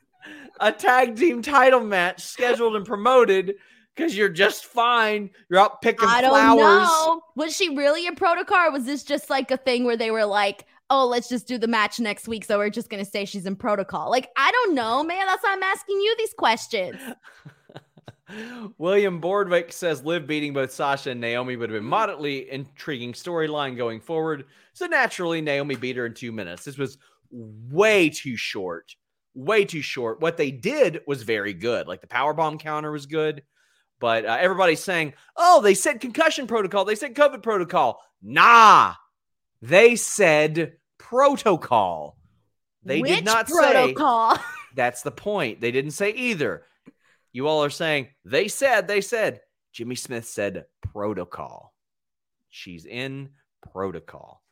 a tag team title match scheduled and promoted because you're just fine. You're out picking I don't flowers. Know. Was she really a protocol? Or was this just like a thing where they were like, oh, let's just do the match next week. So we're just going to say she's in protocol. Like, I don't know, man. That's why I'm asking you these questions. William Bordwick says Liv beating both Sasha and Naomi would have been moderately intriguing storyline going forward. So naturally, Naomi beat her in two minutes. This was way too short. Way too short. What they did was very good. Like the power bomb counter was good, but uh, everybody's saying, "Oh, they said concussion protocol. They said COVID protocol." Nah, they said protocol. They Which did not protocol? say that's the point. They didn't say either. You all are saying they said, they said. Jimmy Smith said protocol. She's in protocol.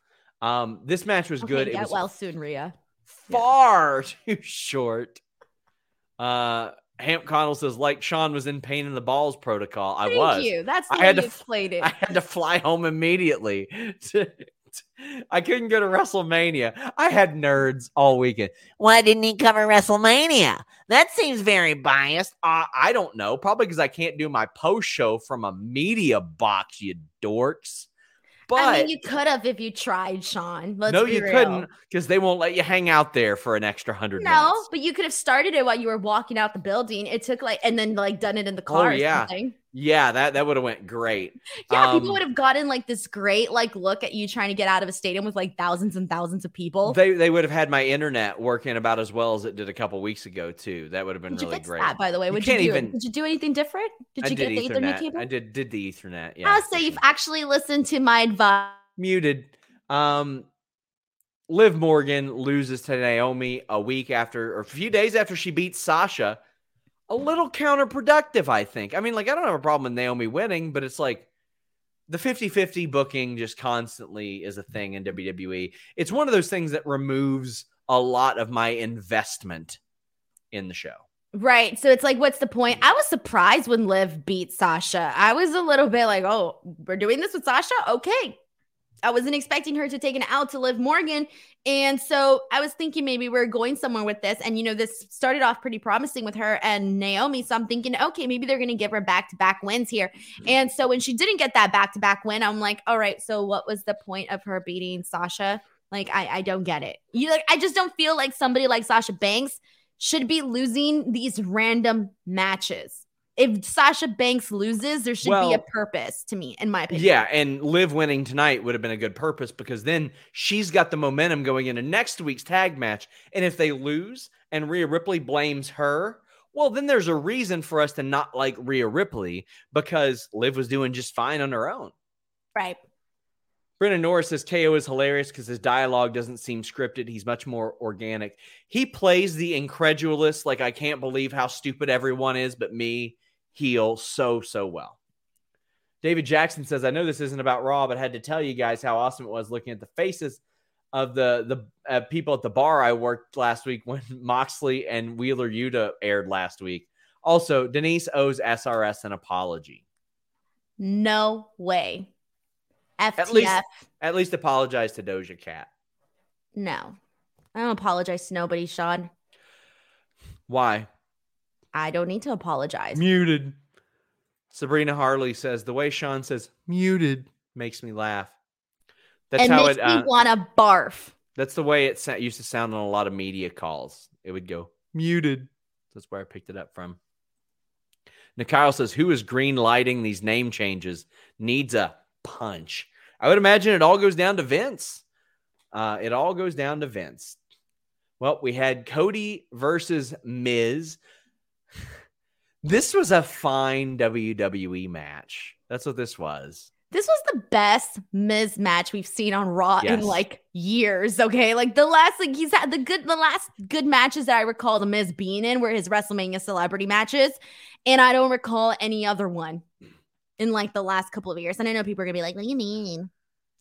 Um, this match was okay, good. Get it was well soon, Rhea. Far yeah. too short. Uh, Hamp Connell says, like Sean was in pain in the balls protocol. I Thank was. you. That's the I way had you to, explained it. I had to fly home immediately to, I couldn't go to WrestleMania. I had nerds all weekend. Why didn't he cover WrestleMania? That seems very biased. Uh, I don't know. Probably because I can't do my post show from a media box, you dorks. But I mean, you could have if you tried, Sean. Let's no, you real. couldn't because they won't let you hang out there for an extra hundred. No, minutes. but you could have started it while you were walking out the building. It took like, and then like done it in the oh, car. Oh yeah, yeah, that that would have went great. Yeah, um, people would have gotten like this great like look at you trying to get out of a stadium with like thousands and thousands of people. They they would have had my internet working about as well as it did a couple weeks ago too. That would have been did really great. That, by the way, would you, you do? Even, did you do anything different? Did you I get the Ethernet. Ethernet cable? I did did the Ethernet. Yeah. Oh, so you've actually listened to my advice. Muted. Um, Liv Morgan loses to Naomi a week after, or a few days after she beats Sasha a little counterproductive, I think. I mean, like, I don't have a problem with Naomi winning, but it's like the 50 50 booking just constantly is a thing in WWE. It's one of those things that removes a lot of my investment in the show. Right. So it's like, what's the point? I was surprised when Liv beat Sasha. I was a little bit like, oh, we're doing this with Sasha? Okay. I wasn't expecting her to take an out to Liv Morgan. And so I was thinking maybe we're going somewhere with this. And, you know, this started off pretty promising with her and Naomi. So I'm thinking, okay, maybe they're going to give her back to back wins here. Hmm. And so when she didn't get that back to back win, I'm like, all right, so what was the point of her beating Sasha? Like, I, I don't get it. You like, I just don't feel like somebody like Sasha Banks should be losing these random matches if Sasha Banks loses, there should well, be a purpose to me, in my opinion. Yeah, and Liv winning tonight would have been a good purpose because then she's got the momentum going into next week's tag match. And if they lose and Rhea Ripley blames her, well, then there's a reason for us to not like Rhea Ripley because Liv was doing just fine on her own. Right. Brennan Norris says KO is hilarious because his dialogue doesn't seem scripted. He's much more organic. He plays the incredulous, like, I can't believe how stupid everyone is, but me heel so, so well. David Jackson says, I know this isn't about Raw, but I had to tell you guys how awesome it was looking at the faces of the the uh, people at the bar I worked last week when Moxley and Wheeler Yuta aired last week. Also, Denise owes SRS an apology. No way. FTF. At least, at least apologize to Doja Cat. No, I don't apologize to nobody, Sean. Why? I don't need to apologize. Muted. Sabrina Harley says the way Sean says muted makes me laugh. That's and how makes it. me Uh, want to barf. that's the way it sa- used to sound on a lot of media calls. It would go muted. That's where I picked it up from. Nikyle says, "Who is green lighting these name changes? Needs a punch." I would imagine it all goes down to Vince. Uh, it all goes down to Vince. Well, we had Cody versus Miz. This was a fine WWE match. That's what this was. This was the best Miz match we've seen on Raw in like years. Okay, like the last, like he's had the good, the last good matches that I recall the Miz being in were his WrestleMania celebrity matches, and I don't recall any other one in like the last couple of years. And I know people are gonna be like, "What do you mean?"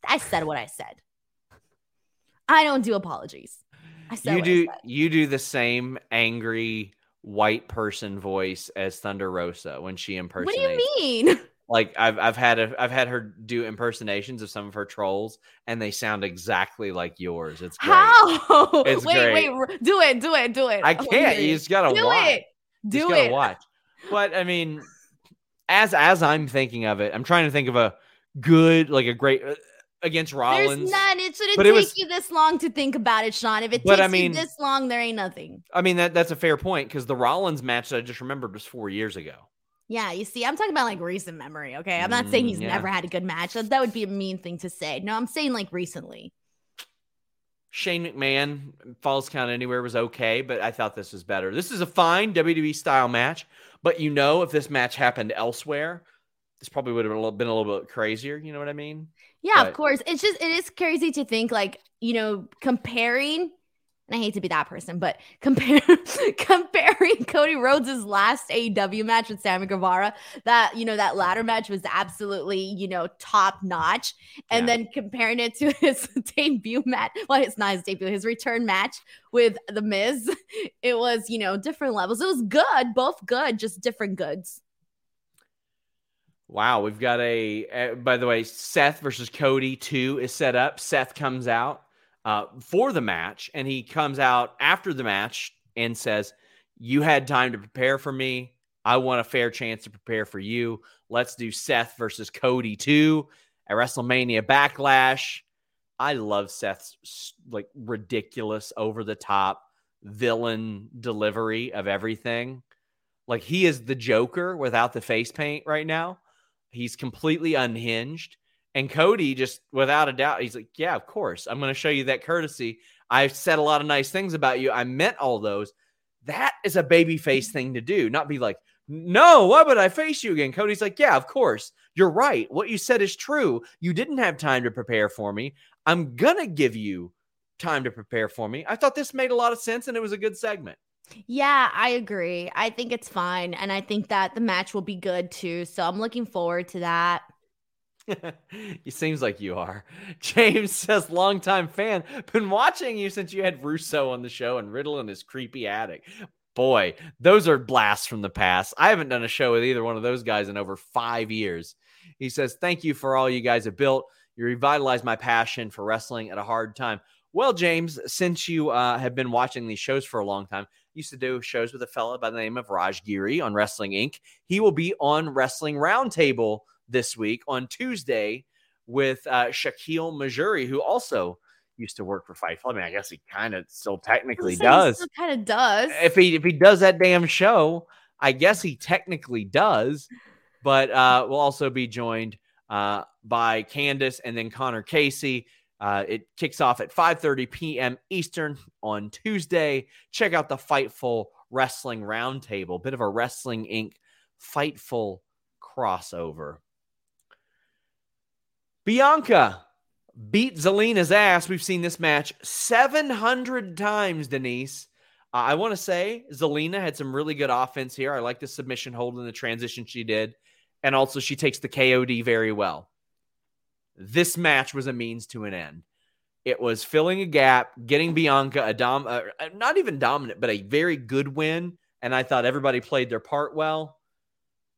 I said what I said. I don't do apologies. I said you what I do you do the same angry white person voice as Thunder Rosa when she impersonates. What do you mean? Like I've I've had a, I've had her do impersonations of some of her trolls, and they sound exactly like yours. It's great. How? It's wait, great. wait, do it, do it, do it. I can't. hear You just gotta do watch. it. You Do just gotta it. watch. But I mean, as as I'm thinking of it, I'm trying to think of a good, like a great uh, against Rollins. There's none. It shouldn't take was- you this long to think about it, Sean. If it takes I mean- you this long, there ain't nothing. I mean that that's a fair point because the Rollins match that I just remembered was four years ago. Yeah, you see, I'm talking about like recent memory. Okay, I'm not saying Mm, he's yeah. never had a good match. That, that would be a mean thing to say. No, I'm saying like recently. Shane McMahon Falls Count Anywhere was okay, but I thought this was better. This is a fine WWE style match, but you know, if this match happened elsewhere, this probably would have been a little, been a little bit crazier. You know what I mean? Yeah, But- of course. It's just it is crazy to think like you know comparing. And I hate to be that person, but compare comparing Cody Rhodes' last AEW match with Sammy Guevara, that you know that ladder match was absolutely you know top notch, and Yeah. then comparing it to his debut match. Well, it's not his debut, his return match with The Miz. It was you know different levels. It was good, both good, just different goods. Wow, we've got a. Uh, by the way, Seth versus Cody two is set up. Seth comes out uh, for the match, and he comes out after the match and says, "You had time to prepare for me. I want a fair chance to prepare for you. Let's do Seth versus Cody two at WrestleMania Backlash." I love Seth's like ridiculous, over the top villain delivery of everything. Like he is the Joker without the face paint right now. He's completely unhinged. And Cody just without a doubt, he's like, Yeah, of course. I'm going to show you that courtesy. I've said a lot of nice things about you. I meant all those. That is a baby face thing to do, not be like, no, why would I face you again? Cody's like, yeah, of course. You're right. What you said is true. You didn't have time to prepare for me. I'm going to give you time to prepare for me. I thought this made a lot of sense and it was a good segment. Yeah, I agree. I think it's fine. And I think that the match will be good too. So I'm looking forward to that. it seems like you are. James says, longtime fan, been watching you since you had Russo on the show and Riddle in his creepy attic. Boy, those are blasts from the past. I haven't done a show with either one of those guys in over five years. He says, Thank you for all you guys have built. You revitalized my passion for wrestling at a hard time. Well, James, since you uh, have been watching these shows for a long time, used to do shows with a fella by the name of Raj Giri on Wrestling Inc. He will be on Wrestling Roundtable this week on Tuesday with uh, Shakiel Mahjouri, who also used to work for Fightful. I mean, I guess he kind of still technically does. Kind of does. If he if he does that damn show, I guess he technically does. But uh, we'll also be joined uh, by Candace and then Connor Casey. Uh, it kicks off at 5:30 p.m. Eastern on Tuesday. Check out the Fightful Wrestling Roundtable, bit of a Wrestling Inc. Fightful crossover. Bianca beat Zelina's ass. We've seen this match 700 times, Denise. Uh, I want to say Zelina had some really good offense here. I like the submission hold and the transition she did. And also, she takes the KOD very well. This match was a means to an end. It was filling a gap, getting Bianca a dom, uh, not even dominant, but a very good win. And I thought everybody played their part well.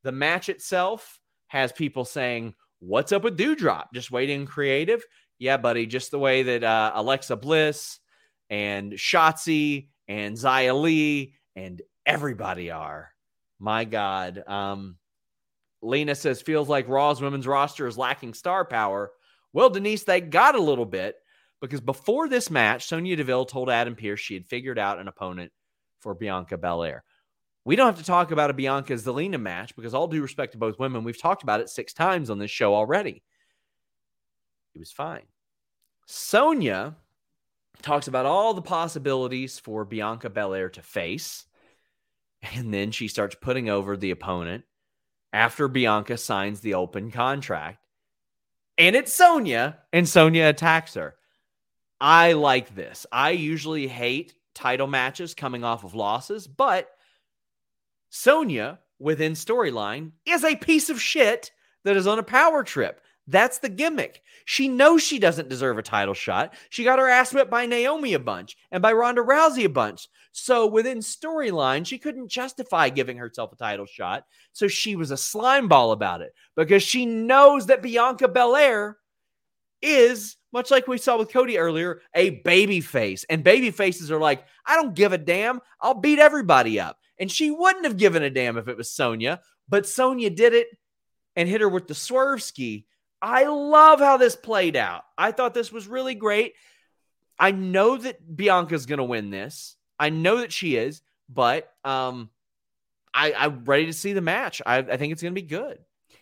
The match itself has people saying, What's up with Doudrop? Just waiting creative? Yeah, buddy, just the way that uh, Alexa Bliss and Shotzi and Xia Li and everybody are. My God. Um, Lena says, feels like Raw's women's roster is lacking star power. Well, Denise, they got a little bit because before this match, Sonya Deville told Adam Pearce she had figured out an opponent for Bianca Belair. We don't have to talk about a Bianca Zelina match because, all due respect to both women, we've talked about it six times on this show already. It was fine. Sonya talks about all the possibilities for Bianca Belair to face. And then she starts putting over the opponent after Bianca signs the open contract. And it's Sonya, and Sonya attacks her. I like this. I usually hate title matches coming off of losses, but Sonya within storyline is a piece of shit that is on a power trip. That's the gimmick. She knows she doesn't deserve a title shot. She got her ass whipped by Naomi a bunch and by Ronda Rousey a bunch. So within storyline, she couldn't justify giving herself a title shot. So she was a slime ball about it because she knows that Bianca Belair is much like we saw with Cody earlier, a baby face. And baby faces are like, I don't give a damn. I'll beat everybody up. And she wouldn't have given a damn if it was Sonya, but Sonya did it and hit her with the swerve ski I love how this played out. I thought this was really great. I know that Bianca's going to win this. I know that she is, but um, I, I'm ready to see the match. I, I think it's going to be good.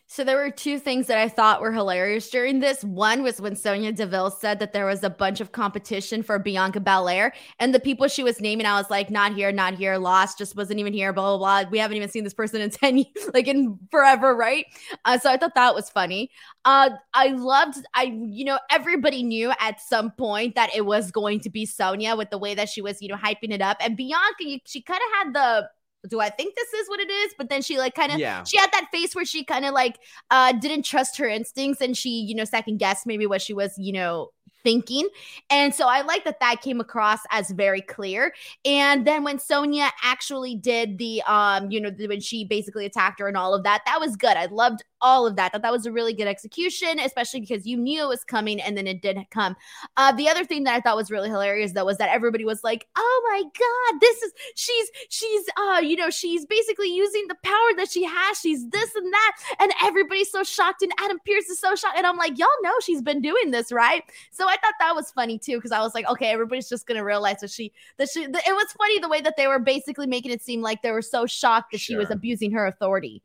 So there were two things that I thought were hilarious during this. One was when Sonya Deville said that there was a bunch of competition for Bianca Belair, and the people she was naming, I was like, not here, not here, lost, just wasn't even here, blah blah blah. We haven't even seen this person in ten, years, like in forever, right? Uh, so I thought that was funny. Uh, I loved, I you know, everybody knew at some point that it was going to be Sonya with the way that she was, you know, hyping it up, and Bianca, she kind of had the do I think this is what it is? But then she like kind of yeah. she had that face where she kind of like uh didn't trust her instincts and she, you know, second guessed maybe what she was, you know, thinking. And so I like that that came across as very clear. And then when Sonya actually did the, um, you know, when she basically attacked her and all of that, that was good. I loved all of that. Thought that was a really good execution, especially because you knew it was coming and then it didn't come. Uh, the other thing that I thought was really hilarious though was that everybody was like, "Oh my god, this is she's she's uh you know she's basically using the power that she has. She's this and that, and everybody's so shocked, and Adam Pearce is so shocked, and I'm like, y'all know she's been doing this, right? So I thought that was funny too because I was like, okay, everybody's just gonna realize that she that she. That it was funny the way that they were basically making it seem like they were so shocked that sure. she was abusing her authority.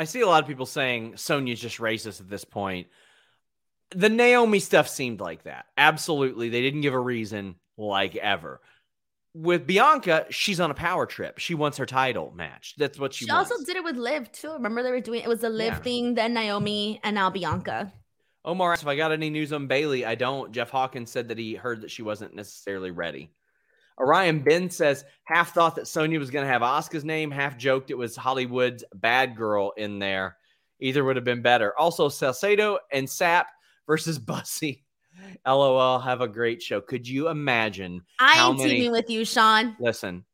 I see a lot of people saying Sonya's just racist at this point. The Naomi stuff seemed like that. Absolutely. They didn't give a reason like ever. With Bianca, she's on a power trip. She wants her title match. That's what she, she wants. also did it with Liv too. Remember they were doing it was a Liv yeah. thing, then Naomi, and now Bianca. Omar asked if I got any news on Bayley. I don't. Jeff Hawkins said that he heard that she wasn't necessarily ready. Orion Ben says half thought that Sonya was going to have Oscar's name, half joked it was Hollywood's bad girl in there. Either would have been better. Also, Salcedo and Sap versus Bussy. LOL. Have a great show. Could you imagine? I am many, teaming with you, Sean. Listen,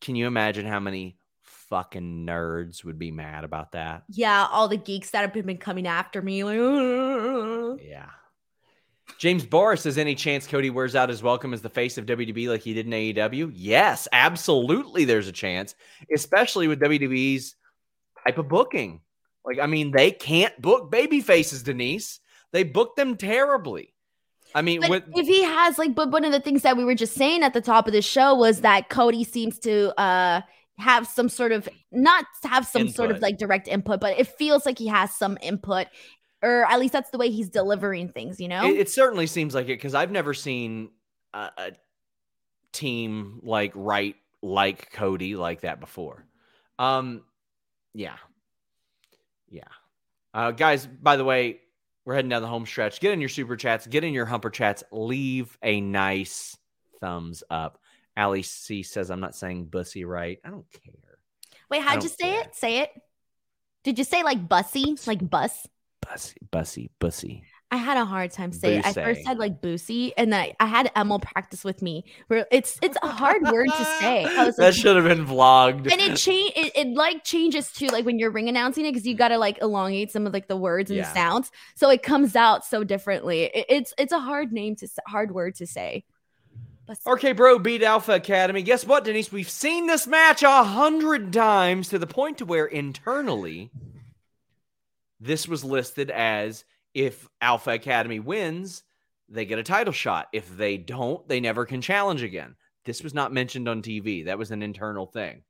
can you imagine how many fucking nerds would be mad about that? Yeah, all the geeks that have been coming after me. Like, yeah. James Boris says, any chance Cody wears out his welcome as the face of WWE like he did in AEW? Yes, absolutely. There's a chance, especially with WWE's type of booking. Like, I mean, they can't book baby faces, Denise. They book them terribly. I mean, with- if he has like, but one of the things that we were just saying at the top of the show was that Cody seems to uh have some sort of not have some input. sort of like direct input, but it feels like he has some input or at least that's the way he's delivering things you know? It, it certainly seems like it because i've never seen a, a, team like right like cody like that before. Um yeah. Yeah. Uh guys by the way we're heading down the home stretch. Get in your super chats get in your humper chats leave a nice thumbs up. Ali c says i'm not saying bussy right. I don't care. Wait how'd you say care. it say it. Did you say like bussy? Like bus Bussy, bussy, bussy. I had a hard time saying. It. I first said like boosie, and then I, I had Emil practice with me. Where it's it's a hard word to say. that like, should have been vlogged. And it change it, it like changes too, like when you're ring announcing it, because you got to like elongate some of like the words and yeah. the sounds, so it comes out so differently. It, it's it's a hard name to hard word to say. RK Bro beat Alpha Academy. Guess what, Denise? We've seen this match a hundred times to the point to where internally this was listed as if Alpha Academy wins, they get a title shot. If they don't, they never can challenge again. This was not mentioned on TV. That was an internal thing.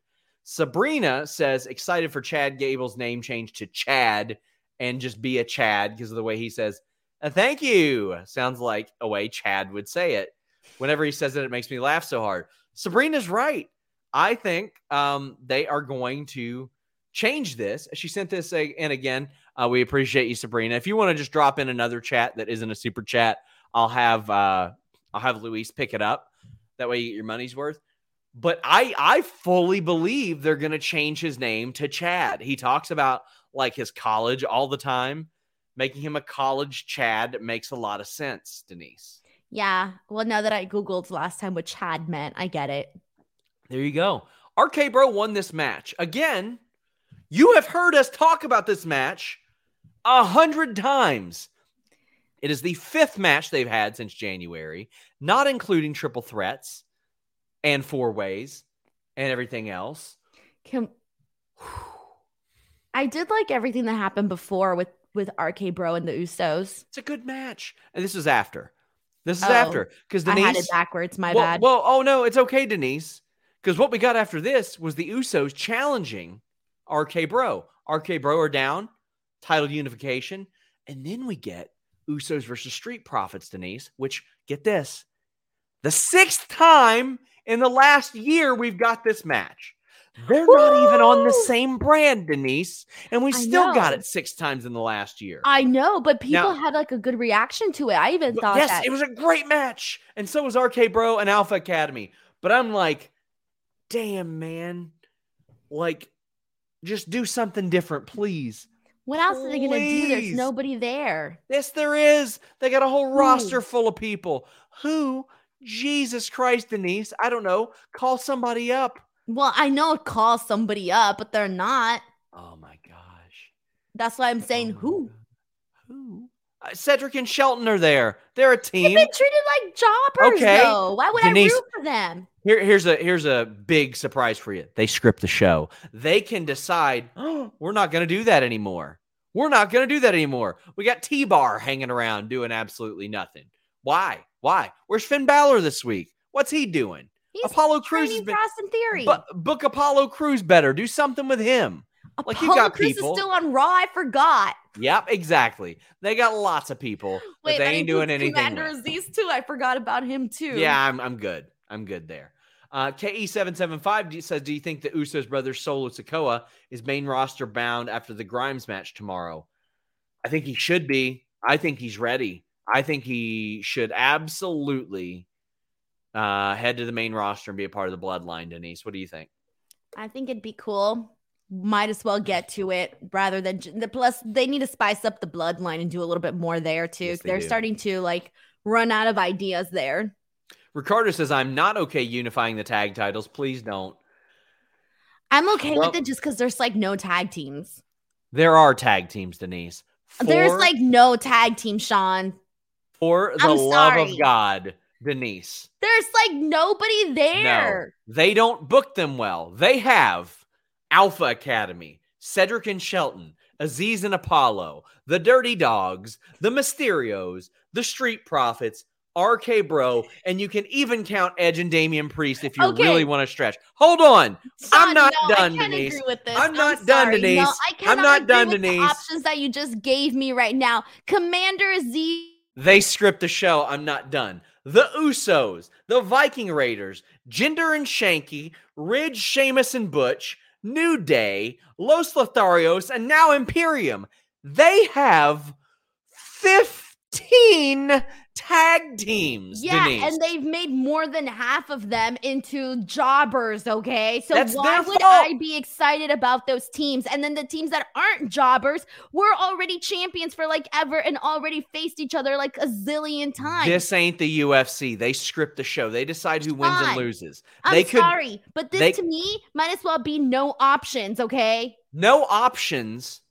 Sabrina says excited for Chad Gable's name change to Chad and just be a Chad because of the way he says, uh, thank you. Sounds like a way Chad would say it. Whenever he says it, it makes me laugh so hard. Sabrina's right. I think um, they are going to change this. She sent this in again. Uh, we appreciate you, Sabrina. If you want to just drop in another chat that isn't a super chat, I'll have uh, I'll have Luis pick it up. That way you get your money's worth. But I I fully believe they're gonna change his name to Chad. He talks about like his college all the time. Making him a college Chad makes a lot of sense, Denise. Yeah. Well, now that I Googled last time what Chad meant, I get it. There you go. RK Bro won this match. Again, you have heard us talk about this match a hundred times. It is the fifth match they've had since January, not including triple threats and four ways and everything else. Can I did like everything that happened before with with RK Bro and the Usos. It's a good match, and this is after. This is oh, after because Denise I had it backwards. My well, bad. Well, oh no, it's okay, Denise. Because what we got after this was the Usos challenging RK Bro. RK Bro are down, title unification, and then we get Usos versus Street Profits, Denise. Which get this, the sixth time in the last year we've got this match. They're Woo! not even on the same brand, Denise. And we still got it six times in the last year. I know, but people now, had like a good reaction to it. I even thought yes, that. it was a great match. And so was RK Bro and Alpha Academy. But I'm like, damn, man. Like, just do something different, please. What else are they going to do? There's nobody there. Yes, there is. They got a whole roster full of people. Who? Jesus Christ, Denise. I don't know. Call somebody up. Well, I know call somebody up, but they're not. Oh my gosh. That's why I'm saying oh who. Who? Uh, Cedric and Shelton are there. They're a team. They've been treated like jobbers, okay. though. Why would Denise, I root for them? Here, here's a here's a big surprise for you. They script the show. They can decide, oh, we're not going to do that anymore. We're not going to do that anymore. We got T Bar hanging around doing absolutely nothing. Why? Why? Where's Finn Balor this week? What's he doing? He's Apollo Crews has been Theory. Bu- book Apollo Crews better. Do something with him. Apollo like you got Crews people. is still on Raw. I forgot. Yep, exactly. They got lots of people, Wait, but they ain't doing anything. Commander these two. I forgot about him too. Yeah, I'm I'm good. I'm good there. Uh, KE775 says, Do you think the Usos brother Solo Sikoa is main roster bound after the Grimes match tomorrow? I think he should be. I think he's ready. I think he should absolutely uh, head to the main roster and be a part of the bloodline, Denise. What do you think? I think it'd be cool. Might as well get to it rather than the plus they need to spice up the bloodline and do a little bit more there too. Yes, they They're do. starting to like run out of ideas there. Ricardo says, I'm not okay unifying the tag titles. Please don't. I'm okay well, with it just because there's like no tag teams. There are tag teams, Denise. For, there's like no tag team, Sean. For the love of God, Denise. There's like nobody there. No, they don't book them well. They have Alpha Academy, Cedric and Shelton, Azeez and Apollo, the Dirty Dogs, the Mysterios, the Street Profits, RK Bro, and you can even count Edge and Damian Priest if you okay. really want to stretch. Hold on. Son, I'm not no, done, Denise. I'm not I'm done, Denise. No, I am not done, Denise. options that you just gave me right now. Commander Z. They script the show. I'm not done the Usos, the Viking Raiders, Jinder and Shanky, Ridge, Sheamus and Butch, New Day, Los Lotharios, and now Imperium. They have 15 tag teams. Yeah, Denise. and they've made more than half of them into jobbers, okay? So That's why would fault. I be excited about those teams? And then the teams that aren't jobbers were already champions for like ever and already faced each other like a zillion times. This ain't the UFC. They script the show. They decide who wins and loses. I'm they sorry, could, but this they, to me might as well be no options, okay? No options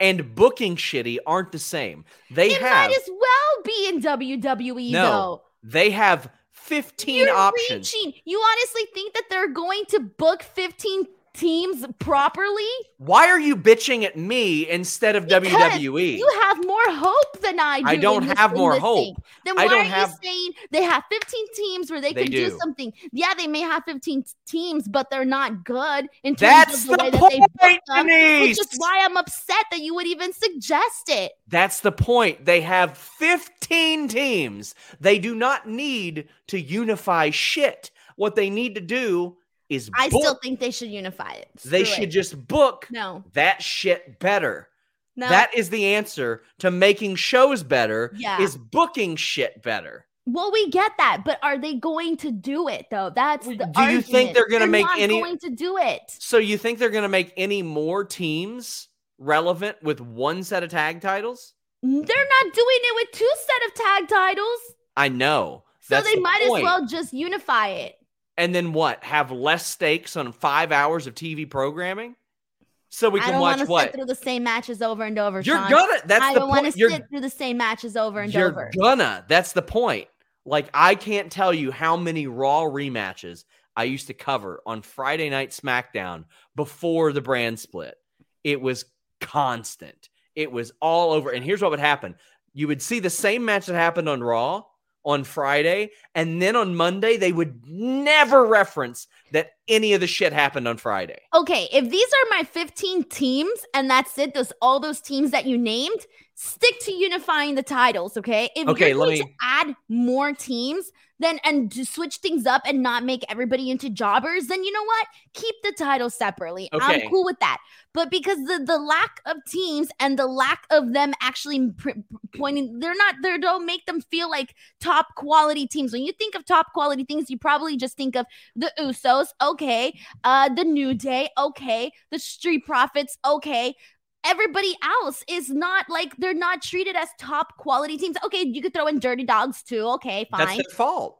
and booking shitty aren't the same. They it have might as well be in WWE no, though. They have 15 You're options. Reaching. You honestly think that they're going to book 15 teams properly, Why are you bitching at me instead of Because WWE? you have more hope than I do. I don't have more hope. thing. Then why are have- you saying they have 15 teams where they, They can do. do. something? Yeah, they may have 15 teams, but they're not good in terms That's of the, the way that they point, them. Denise. Which is why I'm upset that you would even suggest it. That's the point. They have 15 teams. They do not need to unify shit. What they need to do is I book. still think they should unify it. they should it. just book no, that shit better. no. That is the answer to making shows better Yeah. is booking shit better. Well, we get that, but are they going to do it though? That's the do you think they're gonna make not any- Going to do it? So you think they're going to make any more teams relevant with one set of tag titles? They're not doing it with two set of tag titles, I know. so That's they the might point. as well just unify it. And then what? Have less stakes on 5 hours of TV programming? So we I can don't watch what? sit through the same matches over and over. You're Sean. gonna that's I the don't want to You're, sit through the same matches over and over. you're gonna. That's the point. Like I can't tell you how many Raw rematches I used to cover on Friday Night SmackDown before the brand split. It was constant. It was all over. And here's what would happen: you would see the same match that happened on Raw on Friday, and then on Monday they would never reference that any of the shit happened on Friday. Okay, if these are my 15 teams and that's it, those all those teams that you named, stick to unifying the titles, okay? If Okay, you're going to add more teams, then and to switch things up and not make everybody into jobbers, then you know what? Keep the titles separately. Okay. I'm cool with that. But because the the lack of teams and the lack of them actually pr- pointing, they're not they don't make them feel like top quality teams. When you think of top quality things, you probably just think of the Usos, okay, uh, the New Day, okay, the Street Profits, okay. Everybody else is not like they're not treated as top quality teams. Okay, you could throw in Dirty Dogs too. Okay, fine. That's their fault.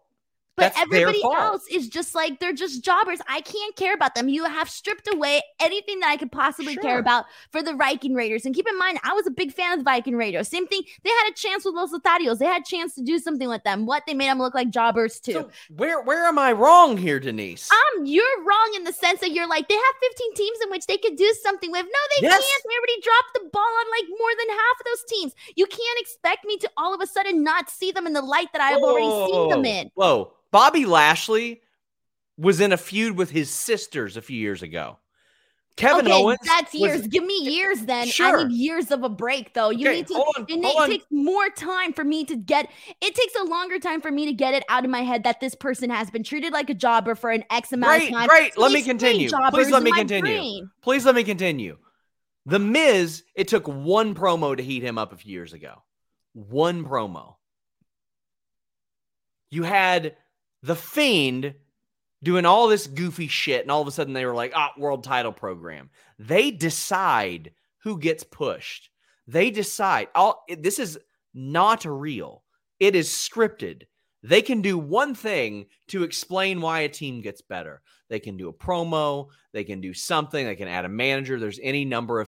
But That's everybody else is just like they're just jobbers. I can't care about them. You have stripped away anything that I could possibly care about for the Viking Raiders. And keep in mind, I was a big fan of the Viking Raiders. Same thing. They had a chance with Los Lotharios. They had a chance to do something with them. What they made them look like jobbers too. So where where am I wrong here, Denise? Um, you're wrong in the sense that you're like they have 15 teams in which they could do something with. No, they Yes. can't. They already dropped the ball on like more than half of those teams. You can't expect me to all of a sudden not see them in the light that I have already seen them in. Whoa. Bobby Lashley was in a feud with his sisters a few years ago. Kevin okay, Owens. that's was- years. Give me years then. I Sure. need years of a break though. You Okay, need to on, it, need- hold on. takes more time for me to get it takes a longer time for me to get it out of my head that this person has been treated like a jobber for an X amount Great, of time. great. So Let me continue. Please let me continue. brain. Please let me continue. The Miz, it took one promo to heat him up a few years ago. One promo. You had the Fiend doing all this goofy shit, and all of a sudden they were like, ah, world title program. They decide who gets pushed. They decide. All this is not real. It is scripted. They can do one thing to explain why a team gets better. They can do a promo, they can do something, they can add a manager. There's any number of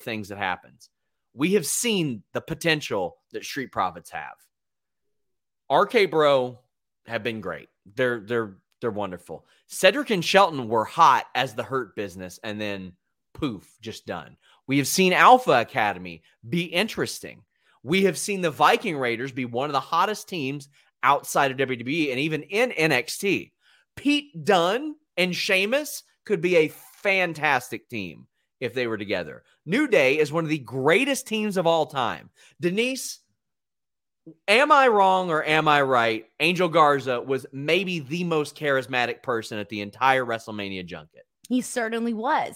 Things that happens. We have seen the potential that Street Profits have. RK Bro have been great. They're they're they're wonderful. Cedric and Shelton were hot as the hurt business and then poof, just done. We have seen Alpha Academy be interesting. We have seen the Viking Raiders be one of the hottest teams outside of WWE and even in NXT. Pete Dunne and Sheamus could be a fantastic team if they were together. New Day is one of the greatest teams of all time. Denise, am I wrong or am I right? Angel Garza was maybe the most charismatic person at the entire WrestleMania junket. He certainly was.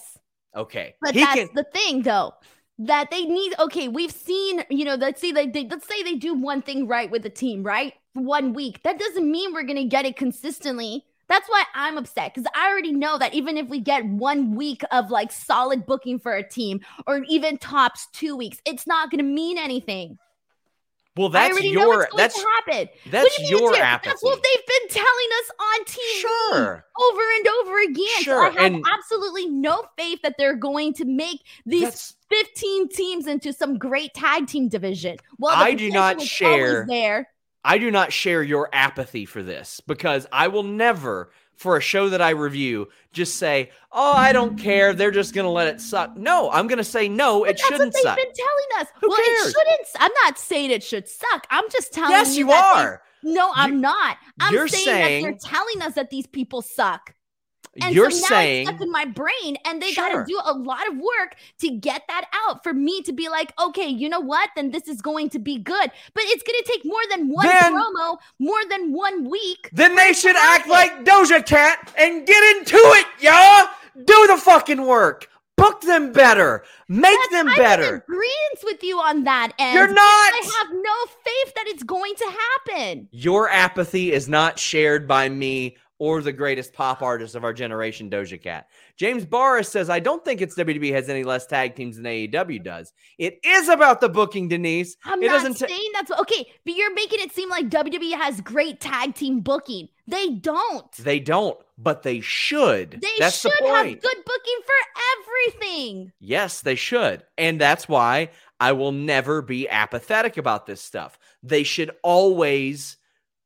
Okay. But He that's can- the thing, though, that they need. Okay, we've seen, you know, let's see, like, they, let's say they do one thing right with the team, right? One week. That doesn't mean we're gonna get it consistently That's why I'm upset because I already know that even if we get one week of like solid booking for a team or even tops two weeks, it's not going to mean anything. Well, that's your that's happen. That's your apathy. That's what they've been telling us on TV sure. over and over again. Sure. So I have and absolutely no faith that they're going to make these 15 teams into some great tag team division. Well, I do not share there. I do not share your apathy for this because I will never for a show that I review just say, "Oh, I don't care. They're just going to let it suck." No, I'm going to say no. But it shouldn't they've suck. They've been telling us. Who well, cares? it shouldn't. I'm not saying it should suck. I'm just telling yes, you. Yes, you are. They, no, I'm you, not. I'm saying, saying that they're telling us that these people suck. And You're so saying stuck in my brain, and they sure. got to do a lot of work to get that out for me to be like, okay, you know what? Then this is going to be good. But it's going to take more than one then, promo, more than one week. Then they should act like Doja Cat and get into it, y'all. Do the fucking work. Book them better. Make That's, them I'm better. agreement with you on that end. You're not. I have no faith that it's going to happen. Your apathy is not shared by me or the greatest pop artist of our generation, Doja Cat. James Barris says, I don't think it's WWE has any less tag teams than AEW does. It is about the booking, Denise. I'm it not doesn't saying t- that's okay, but you're making it seem like WWE has great tag team booking. They don't. They don't, but they should. They that's should the have good booking for everything. Yes, they should. And that's why I will never be apathetic about this stuff. They should always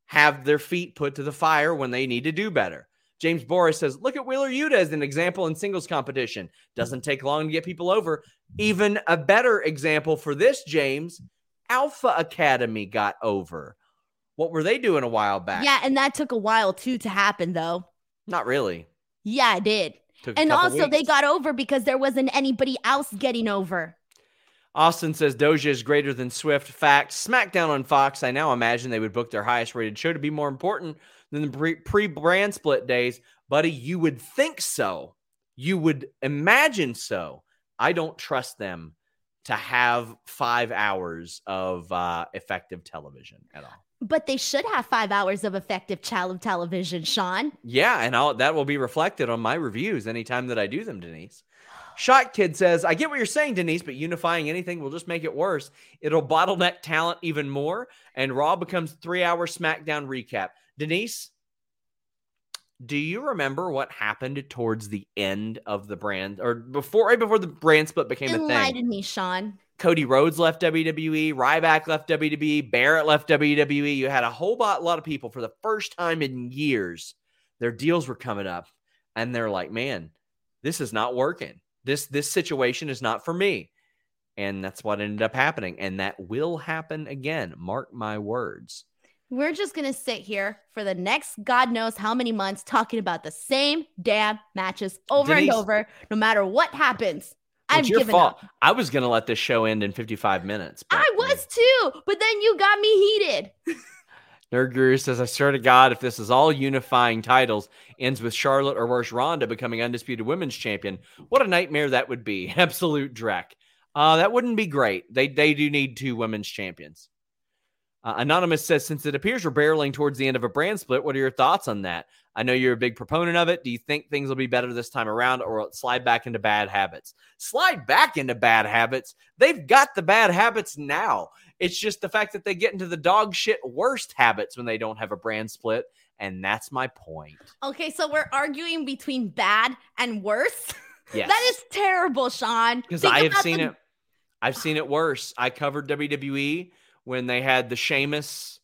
have their feet put to the fire when they need to do better. James Boris says, look at Wheeler Yuta as an example in singles competition. Doesn't take long to get people over. Even a better example for this, James, Alpha Academy got over. What were they doing a while back? Yeah, and that took a while too to happen, though. Not really. Yeah, it did. Took and also, weeks. they got over because there wasn't anybody else getting over. Austin says Doja is greater than Swift. Fact. SmackDown on Fox. I now imagine they would book their highest rated show to be more important than the pre brand split days. Buddy, you would think so. You would imagine so. I don't trust them to have five hours of uh, effective television at all. But they should have five hours of effective child television, Sean. Yeah, and I'll, that will be reflected on my reviews anytime that I do them, Denise. Shot Kid says, I get what you're saying, Denise, but unifying anything will just make it worse. It'll bottleneck talent even more, and Raw becomes three hour SmackDown recap. Denise, do you remember what happened towards the end of the brand or before right before the brand split became Enlighten a thing? Enlighten me, Sean. Cody Rhodes left WWE, Ryback left WWE, Barrett left WWE. You had a whole lot, lot of people for the first time in years. Their deals were coming up, and they're like, "Man, this is not working." This this situation is not for me. And that's what ended up happening. And that will happen again. Mark my words. We're just going to sit here for the next God knows how many months talking about the same damn matches over Denise, and over, no matter what happens. I've your given fault. up. I was going to let this show end in 55 minutes. But, I was too, but then you got me heated. Nerd Guru says, I swear to God, if this is all unifying titles, ends with Charlotte or worse, Ronda becoming undisputed women's champion, what a nightmare that would be. Absolute dreck. Uh, that wouldn't be great. They, they do need two women's champions. Uh, Anonymous says, since it appears we're barreling towards the end of a brand split, what are your thoughts on that? I know you're a big proponent of it. Do you think things will be better this time around or slide back into bad habits? Slide back into bad habits. They've got the bad habits now. It's just the fact that they get into the dog shit worst habits when they don't have a brand split. And that's my point. Okay, so we're arguing between bad and worse. Yes. that is terrible, Sean. Because I have seen the- it. I've seen it worse. I covered WWE when they had the Sheamus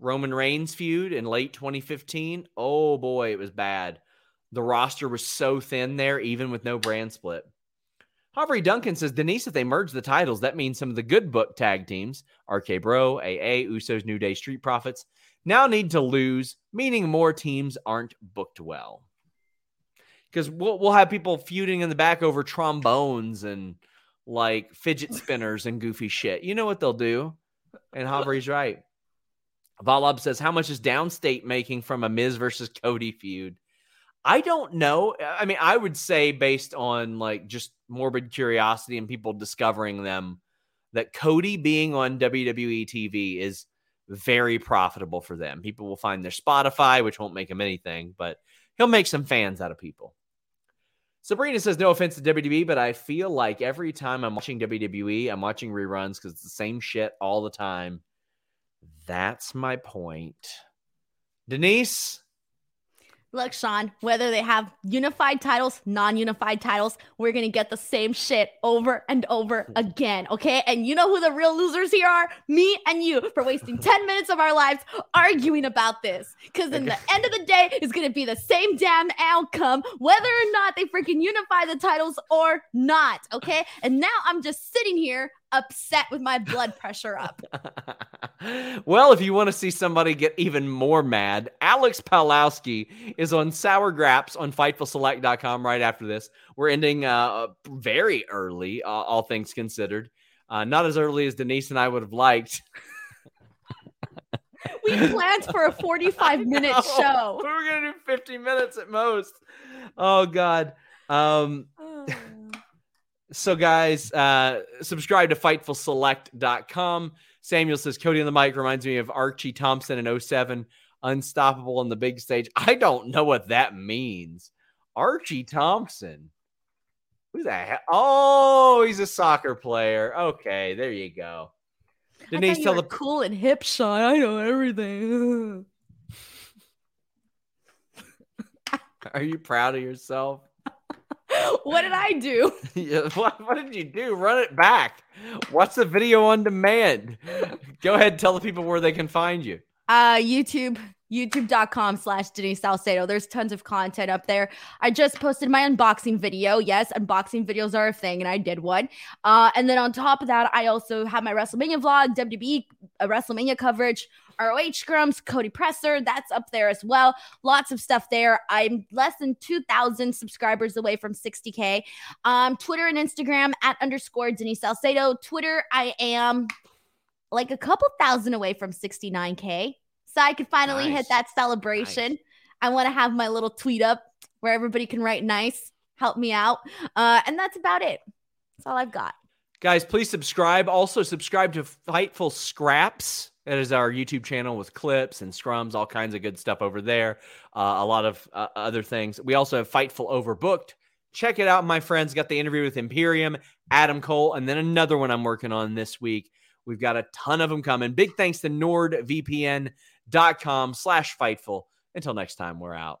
Roman Reigns feud in late 2015. Oh boy, it was bad. The roster was so thin there, even with no brand split. Aubrey Duncan says, Denise, if they merge the titles, that means some of the good book tag teams, RK Bro, AA, Usos, New Day, Street Profits, now need to lose, meaning more teams aren't booked well. Because we'll, we'll have people feuding in the back over trombones and like fidget spinners and goofy shit. You know what they'll do. And Aubrey's right. Valab says, How much is Downstait making from a Miz versus Cody feud? I don't know. I mean, I would say based on like just morbid curiosity and people discovering them that Cody being on WWE TV is very profitable for them. People will find their Spotify, which won't make him anything, but he'll make some fans out of people. Sabrina says, no offense to WWE, but I feel like every time I'm watching WWE, I'm watching reruns because it's the same shit all the time. That's my point. Denise, Look, Sean, whether they have unified titles, non unified titles, we're going to get the same shit over and over again. Okay. And you know who the real losers here are? Me and you for wasting 10 minutes of our lives arguing about this. Because in the end of the day, it's going to be the same damn outcome, whether or not they freaking unify the titles or not. Okay. And now I'm just sitting here upset with my blood pressure up. well, if you want to see somebody get even more mad, Alex Pawlowski is on Sour Graps on FightfulSelect.com right after this. We're ending uh, very early, uh, all things considered. Uh, not as early as Denise and I would have liked. we planned for a 45 minute show. We were going to do 50 minutes at most. Oh, God. Um, so, guys, uh, subscribe to FightfulSelect.com. Samuel says Cody on the mic reminds me of Archie Thompson in 07, unstoppable on the big stage. I don't know what that means. Archie Thompson. Who's that? Oh, he's a soccer player. Okay, there you go. Denise, tell the cool and hip, Sean. I know everything. Are you proud of yourself? What did I do? yeah, what, what did you do? Run it back. Watch the video on demand. Go ahead, and tell the people where they can find you. Uh, YouTube, youtube.com slash Denise Salcedo. There's tons of content up there. I just posted my unboxing video. Yes, unboxing videos are a thing, and I did one. Uh, and then on top of that, I also have my WrestleMania vlog, WWE uh, WrestleMania coverage, ROH scrums, Cody Presser, that's up there as well. Lots of stuff there. I'm less than 2,000 subscribers away from 60K. Um, Twitter and Instagram at underscore Denise Salcedo. Twitter, I am like a couple thousand away from 69K. So I could finally nice. hit that celebration. Nice. I want to have my little tweet up where everybody can write nice, help me out. Uh, and that's about it. That's all I've got. Guys, please subscribe. Also, subscribe to Fightful Scraps. That is our YouTube channel with clips and scrums, all kinds of good stuff over there. Uh, a lot of uh, other things. We also have Fightful Overbooked. Check it out, my friends. Got the interview with Imperium, Adam Cole, and then another one I'm working on this week. We've got a ton of them coming. Big thanks to nordvpn.com slash Fightful. Until next time, we're out.